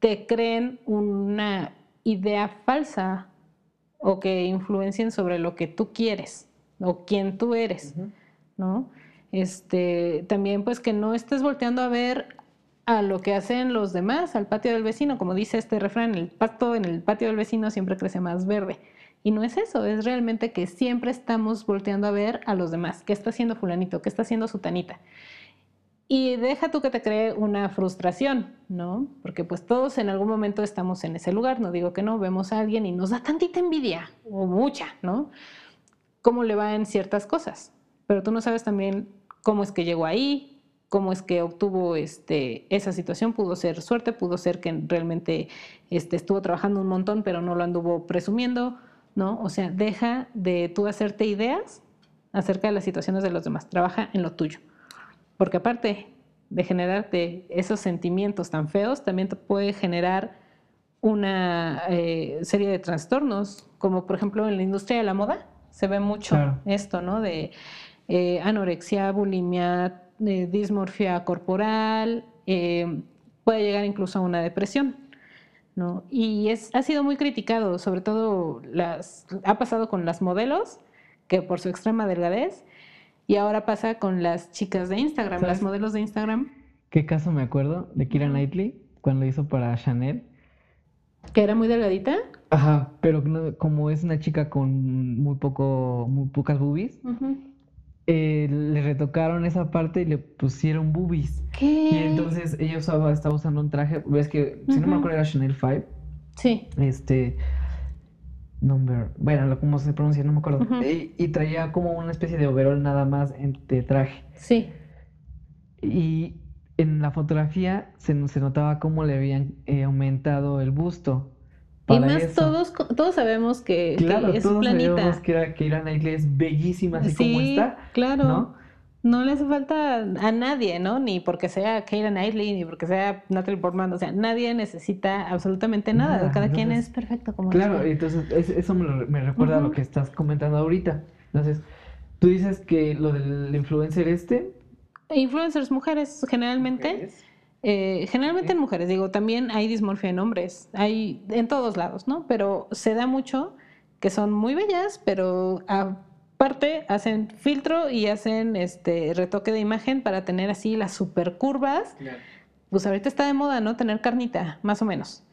te creen una idea falsa o que influencien sobre lo que tú quieres o quién tú eres. ¿no? Este, también pues que no estés volteando a ver a lo que hacen los demás, al patio del vecino, como dice este refrán, el pasto en el patio del vecino siempre crece más verde. Y no es eso, es realmente que siempre estamos volteando a ver a los demás. ¿Qué está haciendo fulanito? ¿Qué está haciendo sutanita? Y deja tú que te cree una frustración, ¿no? Porque pues todos en algún momento estamos en ese lugar, no digo que no, vemos a alguien y nos da tantita envidia, o mucha, ¿no? Cómo le va en ciertas cosas. Pero tú no sabes también cómo es que llegó ahí, cómo es que obtuvo este, esa situación. Pudo ser suerte, pudo ser que realmente este, estuvo trabajando un montón, pero no lo anduvo presumiendo, ¿no? O sea, deja de tú hacerte ideas acerca de las situaciones de los demás. Trabaja en lo tuyo. Porque aparte de generarte esos sentimientos tan feos, también te puede generar una eh, serie de trastornos, como por ejemplo en la industria de la moda, se ve mucho Claro. esto, ¿no? De eh, anorexia, bulimia, eh, dismorfia corporal, eh, puede llegar incluso a una depresión. ¿No? Y es, ha sido muy criticado, sobre todo las, ha pasado con las modelos, que por su extrema delgadez, y ahora pasa con las chicas de Instagram, ¿Sabes? las modelos de Instagram, ¿Qué caso me acuerdo de Kira Knightley cuando hizo para Chanel? que era muy delgadita. Ajá, pero no- como es una chica con muy poco, muy pocas boobies, eh, le retocaron esa parte y le pusieron boobies. ¿Qué? Y entonces ella usaba, estaba usando un traje, ves que, si no me acuerdo, era Chanel 5, Sí, este, number, bueno, cómo se pronuncia, no me acuerdo. Ujú. y, y traía como una especie de overall nada más en- de traje. sí. Y en la fotografía se, se notaba cómo le habían eh, aumentado el busto. Y más eso. todos, todos sabemos que, que Claro, es todos planita. sabemos que, que Ira Knightley es bellísima así como Sí, está, claro. ¿no? No le hace falta a nadie, ¿no? Ni porque sea Keira Knightley, ni porque sea Natalie Portman. O sea, nadie necesita absolutamente nada. Nada, Cada quien es perfecto como Claro, es. entonces es- eso me, lo- me recuerda a lo que estás comentando ahorita. Entonces, tú dices que lo del influencer este... Influencers mujeres, generalmente. Mujeres. Eh, generalmente en mujeres, digo, también hay dismorfia en hombres, hay en todos lados, ¿no? Pero se da mucho que son muy bellas, pero aparte hacen filtro y hacen este retoque de imagen para tener así las super curvas. Pues ahorita está de moda, ¿no? Tener carnita, más o menos.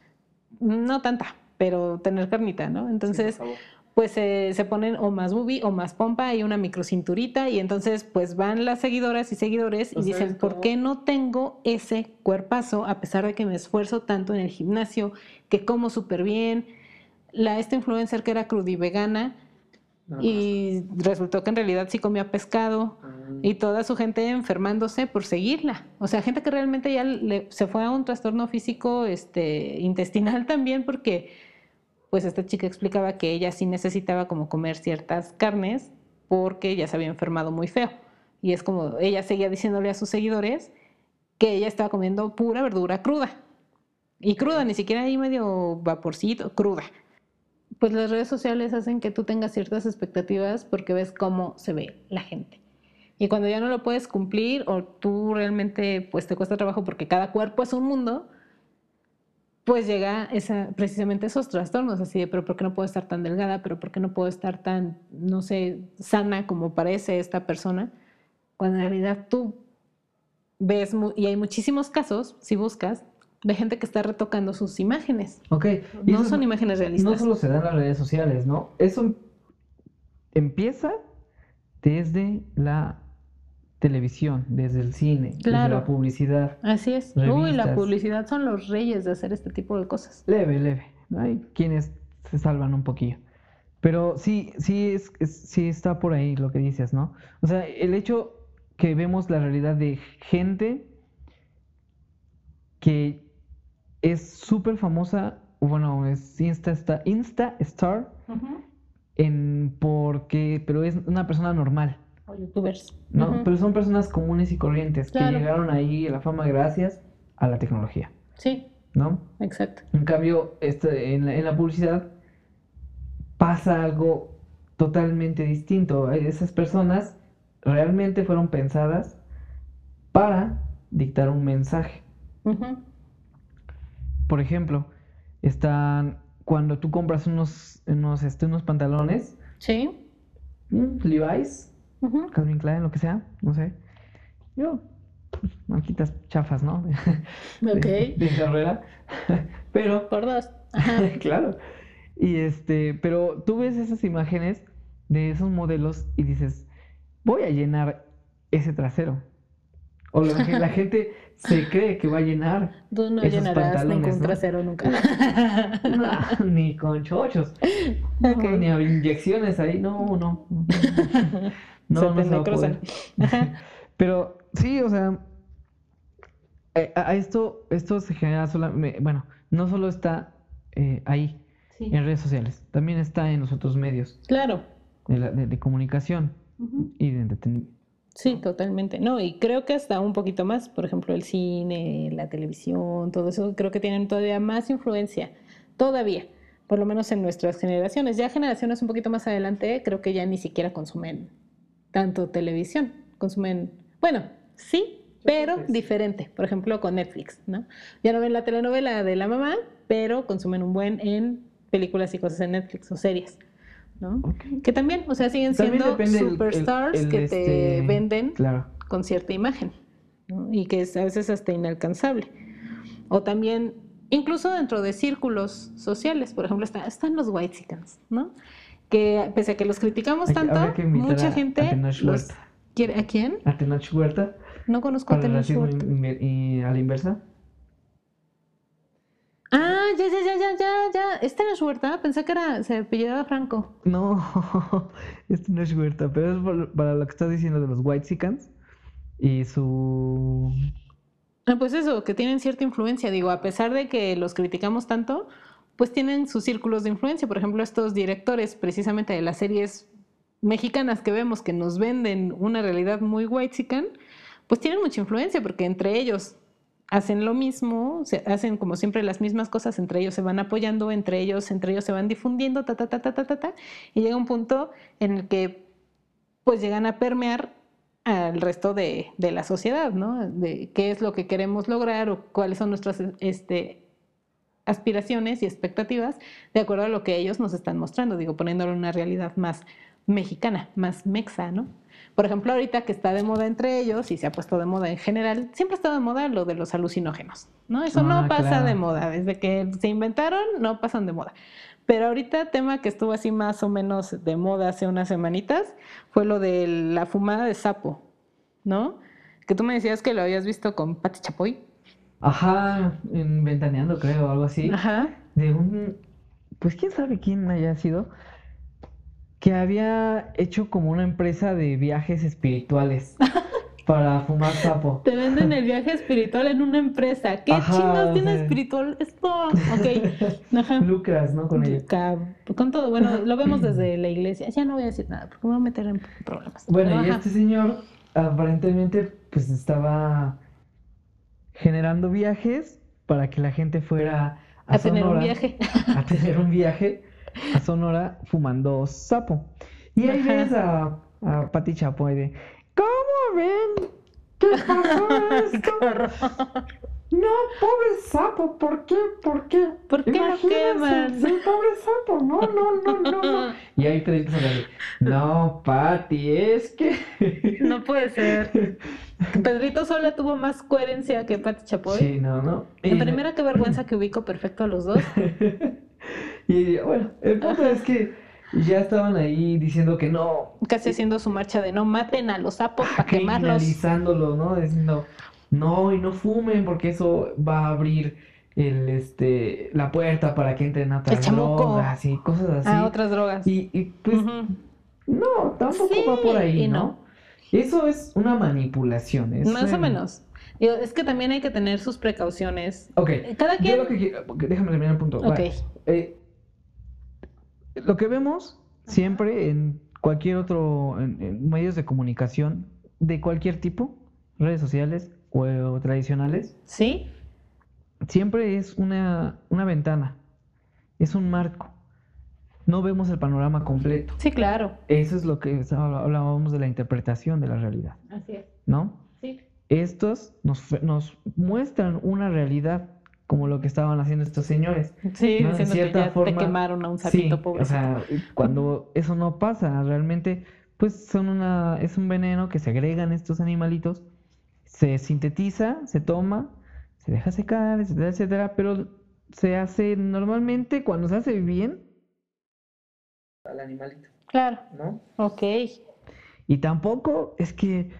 No tanta, pero tener carnita, ¿no? Entonces, Sí, por favor. Pues eh, se ponen o más boobie o más pompa y una microcinturita y entonces pues van las seguidoras y seguidores y ¿O dicen, ¿por qué no tengo ese cuerpazo a pesar de que me esfuerzo tanto en el gimnasio, que como súper bien? La, esta influencer que era crudivegana no, y resultó que en realidad sí comía pescado no. y toda su gente enfermándose por seguirla. O sea, gente que realmente ya le- se fue a un trastorno físico este, intestinal también porque pues esta chica explicaba que ella sí necesitaba como comer ciertas carnes porque ya se había enfermado muy feo. Y es como ella seguía diciéndole a sus seguidores que ella estaba comiendo pura verdura cruda. Y cruda, ni siquiera ahí medio vaporcito, cruda. Pues las redes sociales hacen que tú tengas ciertas expectativas porque ves cómo se ve la gente. Y cuando ya no lo puedes cumplir o tú realmente pues te cuesta trabajo porque cada cuerpo es un mundo, pues llega esa, precisamente esos trastornos, así de, pero ¿por qué no puedo estar tan delgada? ¿Pero por qué no puedo estar tan, no sé, sana como parece esta persona? Cuando en realidad tú ves, y hay muchísimos casos, si buscas, de gente que está retocando sus imágenes. Ok. y No son imágenes realistas. No solo se da en las redes sociales, ¿no? Eso empieza desde la televisión, desde el cine, desde la publicidad. Así es. Uy, la Revistas. publicidad son los reyes de hacer este tipo de cosas. Leve, leve. Hay quienes se salvan un poquillo. Pero sí, sí, es, es- sí está por ahí lo que dices, ¿no? O sea, el hecho que vemos la realidad de gente que es súper famosa, bueno, es Insta, Star- Insta Star, en porque, pero es una persona normal, O youtubers. ¿no? Pero son personas comunes y corrientes que llegaron ahí a la fama gracias a la tecnología, Sí, ¿no? exacto. En cambio, este, en, la, en la publicidad pasa algo totalmente distinto. Esas personas realmente fueron pensadas para dictar un mensaje. Por ejemplo, están cuando tú compras unos, unos, este, unos pantalones, Sí. mm, Levi's, Ujú. Calvin Klein, lo que sea, no sé. Yo, pues, marquitas chafas, ¿no? De- Ok. De, carrera. Pero Por dos. Ajá. claro. Y este, pero tú ves esas imágenes de esos modelos y dices, voy a llenar ese trasero. O la, la gente se cree que va a llenar. Tú no Esos llenarás pantalones, ningún ¿no? trasero nunca. No, ni con chochos. Ok. No, ni inyecciones ahí. No, no. No, Se no te se va a necrosan. poder. Pero sí, o sea, eh, a, a esto, esto se genera solamente, bueno, no solo está eh, ahí, Sí. en redes sociales, también está en los otros medios Claro. de, la- de- de comunicación y de entretenimiento. Sí, totalmente. No, y creo que hasta un poquito más, por ejemplo, el cine, la televisión, todo eso, creo que tienen todavía más influencia, todavía, por lo menos en nuestras generaciones. Ya generaciones un poquito más adelante, creo que ya ni siquiera consumen tanto televisión, consumen, bueno, sí, pero diferente, por ejemplo, con Netflix, ¿no? Ya no ven la telenovela de la mamá, pero consumen un buen en películas y cosas en Netflix o series, ¿no? Que también, o sea, siguen siendo depende el- el- superstars el, que te este, venden Claro. con cierta imagen ¿no? y que es a veces hasta inalcanzable. O también, incluso dentro de círculos sociales, por ejemplo, está- están los whitexicans, ¿no? Que pese a que los criticamos Hay tanto, que mucha a- a gente Tenoch los quiere. ¿A quién? A Tenoch Huerta, No conozco a Tenoch Huerta. y a la inversa. Ah, ya, ya, ya, ya, ya, ya. ¿Es Tenoch Huerta? Pensé que era, se apellidaba Franco. No, es Tenoch Huerta, pero es por- para lo que estás diciendo de los Whitexicans y su... Ah, Pues eso, que tienen cierta influencia, digo, a pesar de que los criticamos tanto, pues tienen sus círculos de influencia. Por ejemplo, estos directores precisamente de las series mexicanas que vemos que nos venden una realidad muy white pues tienen mucha influencia porque entre ellos hacen lo mismo, se hacen como siempre las mismas cosas, entre ellos se van apoyando, entre ellos, entre ellos se van difundiendo, ta, ta, ta, ta, ta, ta, ta, y llega un punto en el que pues llegan a permear al resto de, de, la sociedad, ¿no? De qué es lo que queremos lograr o cuáles son nuestras este, aspiraciones y expectativas de acuerdo a lo que ellos nos están mostrando, digo, poniéndolo en una realidad más mexicana, más mexa, ¿no? Por ejemplo, ahorita que está de moda entre ellos y se ha puesto de moda en general, siempre ha estado de moda lo de los alucinógenos, ¿no? Eso no Ah, pasa claro. de moda, desde que se inventaron no pasan de moda. Pero ahorita tema que estuvo así más o menos de moda hace unas semanitas fue lo de la fumada de sapo, ¿no? Que tú me decías que lo habías visto con Pati Chapoy. Ajá, en Ventaneando creo, algo así. Ajá. De un, pues quién sabe quién haya sido, que había hecho como una empresa de viajes espirituales para fumar sapo. Te venden el viaje espiritual en una empresa. ¿Qué Ajá, chingados o tiene sea. espiritual esto? Ok. Ajá. Lucras, ¿no? Con ello. Con todo, bueno, lo vemos desde la iglesia. Ya no voy a decir nada porque me voy a meter en problemas. Bueno, Pero, y este señor aparentemente pues estaba generando viajes para que la gente fuera a, a tener un Sonora viaje. a tener un viaje a Sonora fumando sapo. Y ahí ves a, a Pati Chapoy de, ¿cómo ven? ¿Qué pasó esto? No, pobre sapo, ¿por qué? ¿Por qué? ¿Por qué lo Imagínense, queman? Sí, pobre sapo, no, no, no, no, no. Y ahí Pedrito se de, no, Pati, es que... No puede ser. Pedrito Sola tuvo más coherencia que Pati Chapoy. Sí, no, no. En Y- primera, qué vergüenza que ubico perfecto a los dos. y bueno, el punto Ajá. es que ya estaban ahí diciendo que no, Casi haciendo su marcha de no maten a los sapos para quemarlos. ¿no? Diciendo, no, y no fumen porque eso va a abrir el, este, la puerta para que entren a otras drogas y cosas así. A otras drogas. Y, y, pues, no, tampoco Sí va por ahí, y ¿no? no. Eso es una manipulación. es Más o menos. Es que también hay que tener sus precauciones. Ok, Cada yo quien. lo que quiero, déjame terminar el punto. Ok. Eh, lo que vemos siempre en cualquier otro, en, en medios de comunicación de cualquier tipo, redes sociales o, tradicionales, ¿Sí? siempre es una, una ventana, es un marco. No vemos el panorama completo. Sí, claro. Eso es lo que hablábamos de la interpretación de la realidad, Así es. ¿no? Sí. Estos nos, nos muestran una realidad como lo que estaban haciendo estos señores. Sí, cierta te forma, quemaron a un sapito Sí, pobre. o sea, cuando eso no pasa, realmente, pues son una, es un veneno que se agregan estos animalitos, se sintetiza, se toma, se deja secar, etcétera, etcétera, pero se hace normalmente cuando se hace bien al animalito, Claro. ¿no? Ok. Y tampoco es que,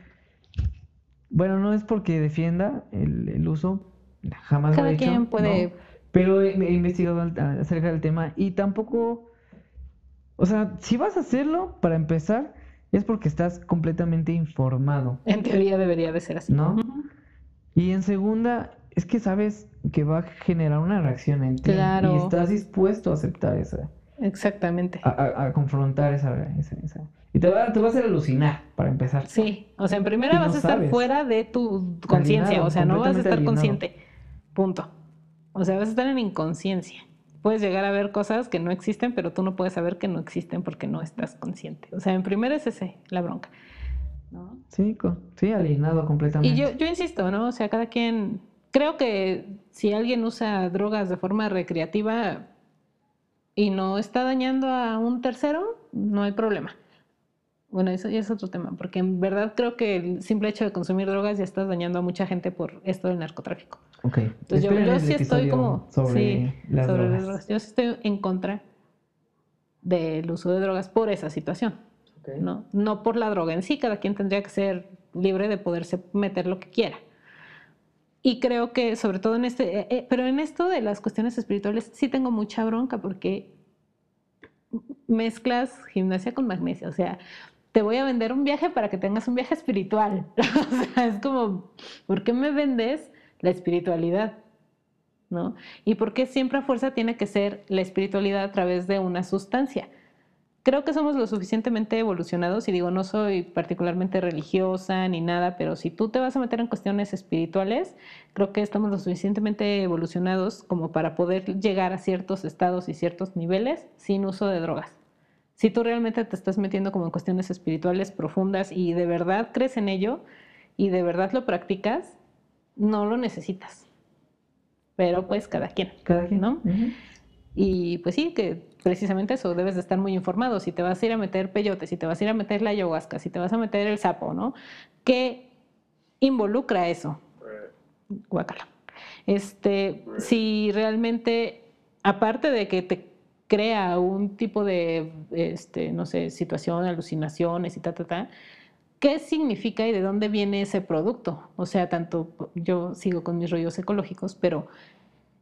bueno, no es porque defienda el, el uso, jamás lo Cada he hecho, quien ¿no? puede. Pero he, he investigado acerca del tema y tampoco, o sea, si vas a hacerlo, para empezar, es porque estás completamente informado, En teoría debería de ser así. ¿no? Y en segunda, es que sabes que va a generar una reacción en ti Claro. y estás dispuesto a aceptar esa, Exactamente. a, a- a confrontar esa, esa, esa- Y te va, te va a hacer alucinar, para empezar. Sí, o sea, en primera no vas a estar sabes. fuera de tu conciencia, o sea, no vas a estar alienado. consciente. Punto. O sea, vas a estar en inconsciencia. Puedes llegar a ver cosas que no existen, pero tú no puedes saber que no existen porque no estás consciente. O sea, en primera es ese, la bronca. ¿no? Sí, sí, alienado completamente. Y yo, yo insisto, ¿no? O sea, cada quien. Creo que si alguien usa drogas de forma recreativa y no está dañando a un tercero, no hay problema. Bueno, eso ya es otro tema, porque en verdad creo que el simple hecho de consumir drogas ya estás dañando a mucha gente por esto del narcotráfico. Ok. Entonces yo, yo sí estoy como sobre sí, las sobre drogas. las drogas. Yo sí estoy en contra del uso de drogas por esa situación. Ok. ¿no? No por la droga en sí, cada quien tendría que ser libre de poderse meter lo que quiera. Y creo que sobre todo en este, eh, eh, pero en esto de las cuestiones espirituales sí tengo mucha bronca porque mezclas gimnasia con magnesia, o sea, te voy a vender un viaje para que tengas un viaje espiritual. o sea, es como, ¿por qué me vendes la espiritualidad? ¿No? ¿Y por qué siempre a fuerza tiene que ser la espiritualidad a través de una sustancia? creo que somos lo suficientemente evolucionados y digo, no soy particularmente religiosa ni nada, pero si tú te vas a meter en cuestiones espirituales, creo que estamos lo suficientemente evolucionados como para poder llegar a ciertos estados y ciertos niveles sin uso de drogas. Si tú realmente te estás metiendo como en cuestiones espirituales profundas y de verdad crees en ello y de verdad lo practicas, no lo necesitas. Pero pues cada quien. Cada quien. ¿no? Y pues sí, que precisamente eso, debes de estar muy informado. Si te vas a ir a meter peyote, si te vas a ir a meter la ayahuasca, si te vas a meter el sapo, ¿no? ¿Qué involucra eso? Guácala. Este, si realmente, aparte de que te crea un tipo de, este, no sé, situación, alucinaciones y ta, ta, ta, ¿qué significa y de dónde viene ese producto? O sea, tanto yo sigo con mis rollos ecológicos, pero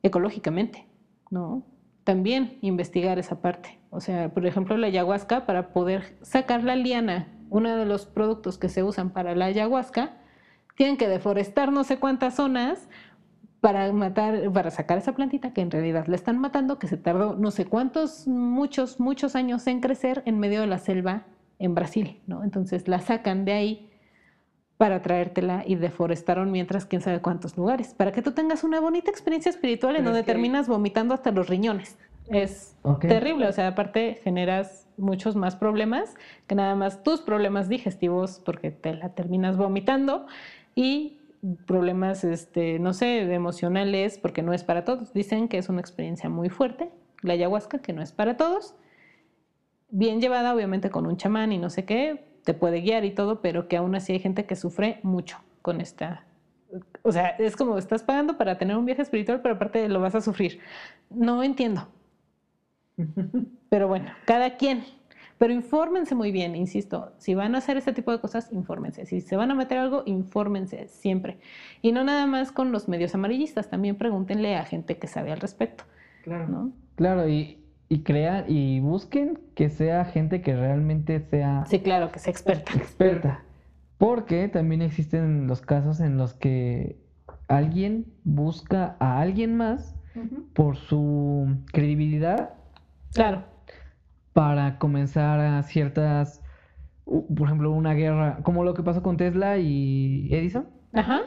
ecológicamente, ¿no? También investigar esa parte. O sea, por ejemplo, la ayahuasca, para poder sacar la liana, uno de los productos que se usan para la ayahuasca, tienen que deforestar no sé cuántas zonas para matar, para sacar esa plantita que en realidad la están matando, que se tardó no sé cuántos, muchos, muchos años en crecer en medio de la selva en Brasil, ¿no? Entonces la sacan de ahí para traértela y deforestaron mientras quién sabe cuántos lugares, para que tú tengas una bonita experiencia espiritual en donde es que- terminas vomitando hasta los riñones. Es Ok. terrible, o sea, aparte generas muchos más problemas que nada más tus problemas digestivos porque te la terminas vomitando y problemas, este, no sé, emocionales porque no es para todos. Dicen que es una experiencia muy fuerte, la ayahuasca, que no es para todos. Bien llevada, obviamente, con un chamán y no sé qué, te puede guiar y todo, pero que aún así hay gente que sufre mucho con esta. O sea, es como estás pagando para tener un viaje espiritual, pero aparte lo vas a sufrir. No entiendo. Pero bueno, cada quien. Pero infórmense muy bien, insisto. Si van a hacer este tipo de cosas, infórmense. Si se van a meter algo, infórmense siempre. Y no nada más con los medios amarillistas, también pregúntenle a gente que sabe al respecto, Claro. ¿no? Claro, y, y crean y busquen que sea gente que realmente sea Sí, claro, que sea experta. experta. Porque también existen los casos en los que alguien busca a alguien más por su credibilidad Claro. para comenzar a ciertas, por ejemplo, una guerra, como lo que pasó con Tesla y Edison, Ajá.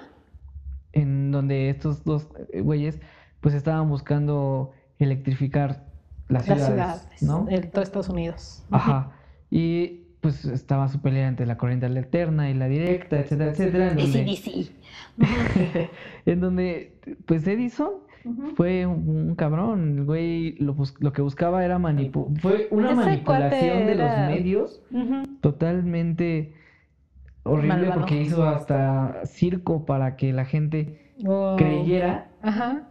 en donde estos dos eh, güeyes pues estaban buscando electrificar las Las ciudades, ciudades, ¿no? en todo Estados Unidos. Ajá. Y pues estaba su pelea entre la corriente alterna y la directa, etcétera, etcétera. En donde, en donde, pues Edison fue un, un cabrón. El güey lo, que buscaba era manipular. Fue una Ese manipulación de era- los medios totalmente horrible porque hizo hasta circo para que la gente creyera Ajá.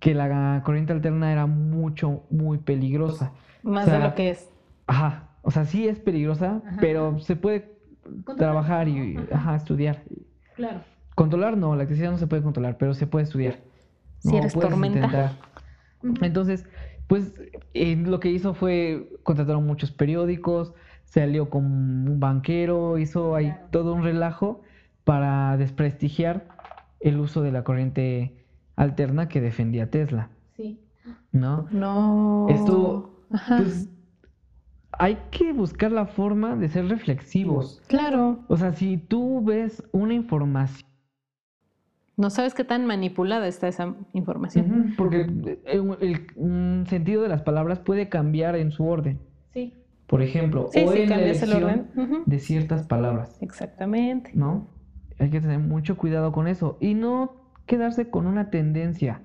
Que la corriente alterna era mucho, muy peligrosa. Más O sea, de lo que es. Ajá, o sea, sí es peligrosa, Ajá. pero se puede trabajar y ajá, estudiar. Claro. Controlar no, la electricidad no se puede controlar, pero se puede estudiar. Si No, eres tormenta. intentar. Entonces, pues eh, lo que hizo fue contrataron muchos periódicos, se alió con un banquero, hizo ahí todo un relajo para desprestigiar el uso de la corriente alterna que defendía Tesla, Sí. ¿no? No. Esto, Ajá. pues, hay que buscar la forma de ser reflexivos. claro. O sea, si tú ves una información, No sabes qué tan manipulada está esa información. Porque el, el- sentido de las palabras puede cambiar en su orden. Sí. Por ejemplo, Sí, o sí, en la el orden. De ciertas palabras, Exactamente. ¿no? Hay que tener mucho cuidado con eso y no quedarse con una tendencia.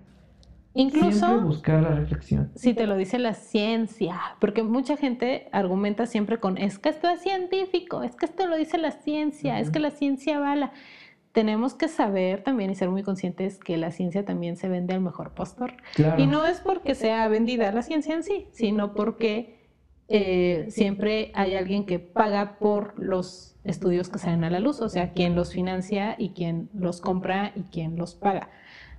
Siempre Incluso buscar la reflexión. si te lo dice la ciencia, porque mucha gente argumenta siempre con es que esto es científico, es que esto lo dice la ciencia, es que la ciencia bala. Tenemos que saber también y ser muy conscientes que la ciencia también se vende al mejor postor. Claro. Y no es porque sea vendida la ciencia en sí, sino porque eh, siempre hay alguien que paga por los estudios que salen a la luz, o sea, quien los financia y quien los compra y quien los paga.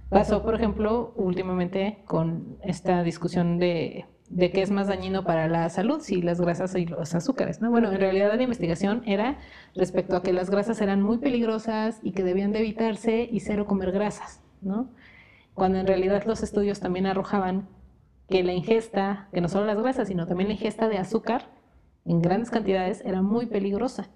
Pasó, por ejemplo, últimamente con esta discusión de, de qué es más dañino para la salud, si las grasas y los azúcares, ¿no? Bueno, en realidad la investigación era respecto a que las grasas eran muy peligrosas y que debían de evitarse y cero comer grasas, ¿no? Cuando en realidad los estudios también arrojaban que la ingesta, que no solo las grasas, sino también la ingesta de azúcar en grandes cantidades era muy peligrosa.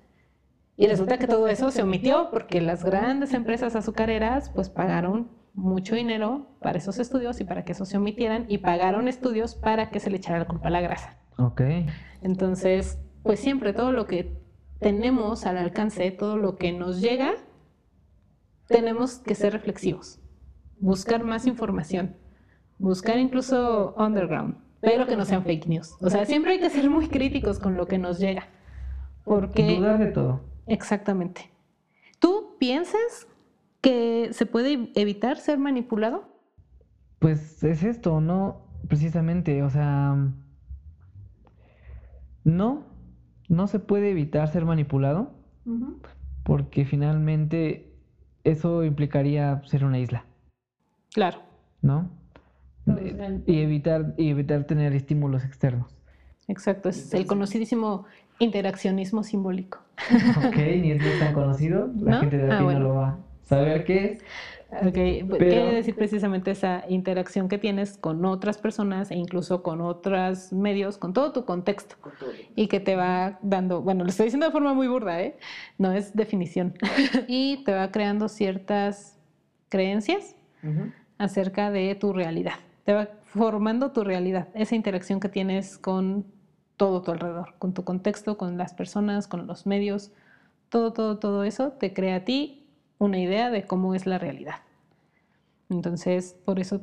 Y resulta que todo eso se omitió porque las grandes empresas azucareras pues pagaron mucho dinero para esos estudios y para que eso se omitieran y pagaron estudios para que se le echara la culpa a la grasa. Ok. Entonces, pues siempre todo lo que tenemos al alcance, todo lo que nos llega, tenemos que ser reflexivos, buscar más información, buscar incluso underground, pero que no sean fake news. O sea, siempre hay que ser muy críticos con lo que nos llega. Porque... Dudar de todo. Exactamente. ¿Tú piensas que se puede evitar ser manipulado? Pues es esto, ¿no? Precisamente, o sea... No, no se puede evitar ser manipulado porque finalmente eso implicaría ser una isla, Claro. ¿no? Y evitar, y evitar tener estímulos externos. Exacto, es el conocidísimo interaccionismo simbólico. Ok, ni es tan conocido, la ¿No? gente de Ah, aquí bueno. no lo va a saber qué es. Ok, Pero- quiere decir precisamente esa interacción que tienes con otras personas e incluso con otros medios, con todo tu contexto y que te va dando, bueno, lo estoy diciendo de forma muy burda, ¿eh? No es definición. y te va creando ciertas creencias acerca de tu realidad. Te va formando tu realidad, esa interacción que tienes con todo tu alrededor, con tu contexto, con las personas, con los medios, todo, todo, todo eso te crea a ti una idea de cómo es la realidad. Entonces, por eso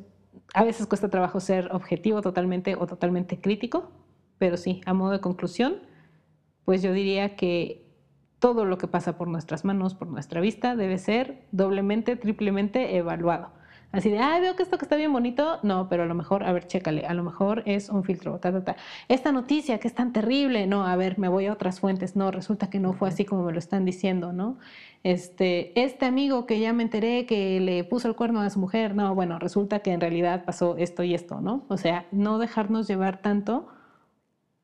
a veces cuesta trabajo ser objetivo totalmente o totalmente crítico, pero sí, a modo de conclusión, pues yo diría que todo lo que pasa por nuestras manos, por nuestra vista, debe ser doblemente, triplemente evaluado. Así de, ay, veo que esto que está bien bonito, no, pero a lo mejor, a ver, chécale, a lo mejor es un filtro, ta, ta, ta. Esta noticia que es tan terrible, no, a ver, me voy a otras fuentes, no, resulta que no fue así como me lo están diciendo, ¿no? Este, este amigo que ya me enteré que le puso el cuerno a su mujer, no, bueno, resulta que en realidad pasó esto y esto, ¿no? O sea, no dejarnos llevar tanto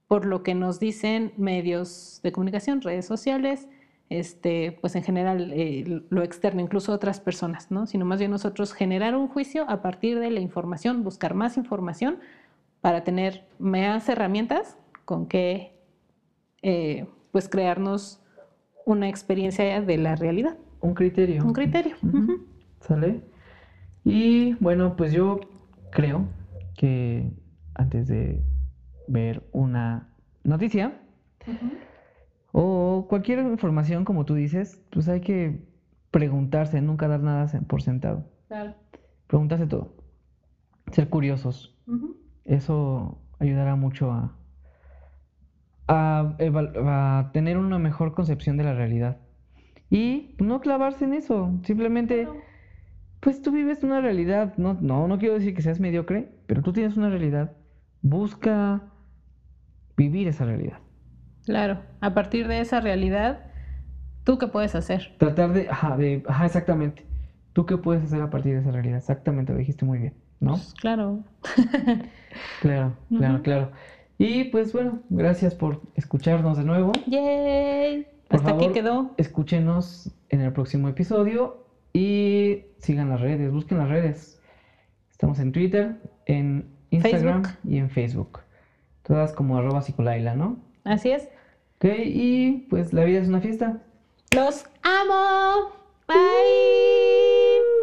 por lo que nos dicen medios de comunicación, redes sociales, este, pues en general eh, lo externo, incluso otras personas, ¿no? Sino más bien nosotros generar un juicio a partir de la información, buscar más información para tener más herramientas con que eh, pues crearnos una experiencia de la realidad, Un criterio. un criterio. ¿Sale? Y bueno, pues yo creo que antes de ver una noticia o cualquier información, como tú dices, pues hay que preguntarse, nunca dar nada por sentado. Claro. Preguntarse todo. Ser curiosos. Eso ayudará mucho a, a, tener una mejor concepción de la realidad. Y no clavarse en eso. Simplemente, pues tú vives una realidad. No, no, no quiero decir que seas mediocre, pero tú tienes una realidad. Busca vivir esa realidad. Claro, a partir de esa realidad, ¿tú qué puedes hacer? Tratar de, ajá, de, ajá, exactamente. ¿Tú qué puedes hacer a partir de esa realidad? Exactamente, lo dijiste muy bien, ¿no? Pues, claro. Claro, claro, claro. Y pues bueno, gracias por escucharnos de nuevo. ¡Yay! Por Hasta aquí quedó. Escúchenos en el próximo episodio y sigan las redes, busquen las redes. Estamos en Twitter, en Instagram Facebook. y en Facebook. Todas como arroba psicolaila, ¿no? Así es. Ok, y pues la vida es una fiesta. Los amo. Bye. Uh.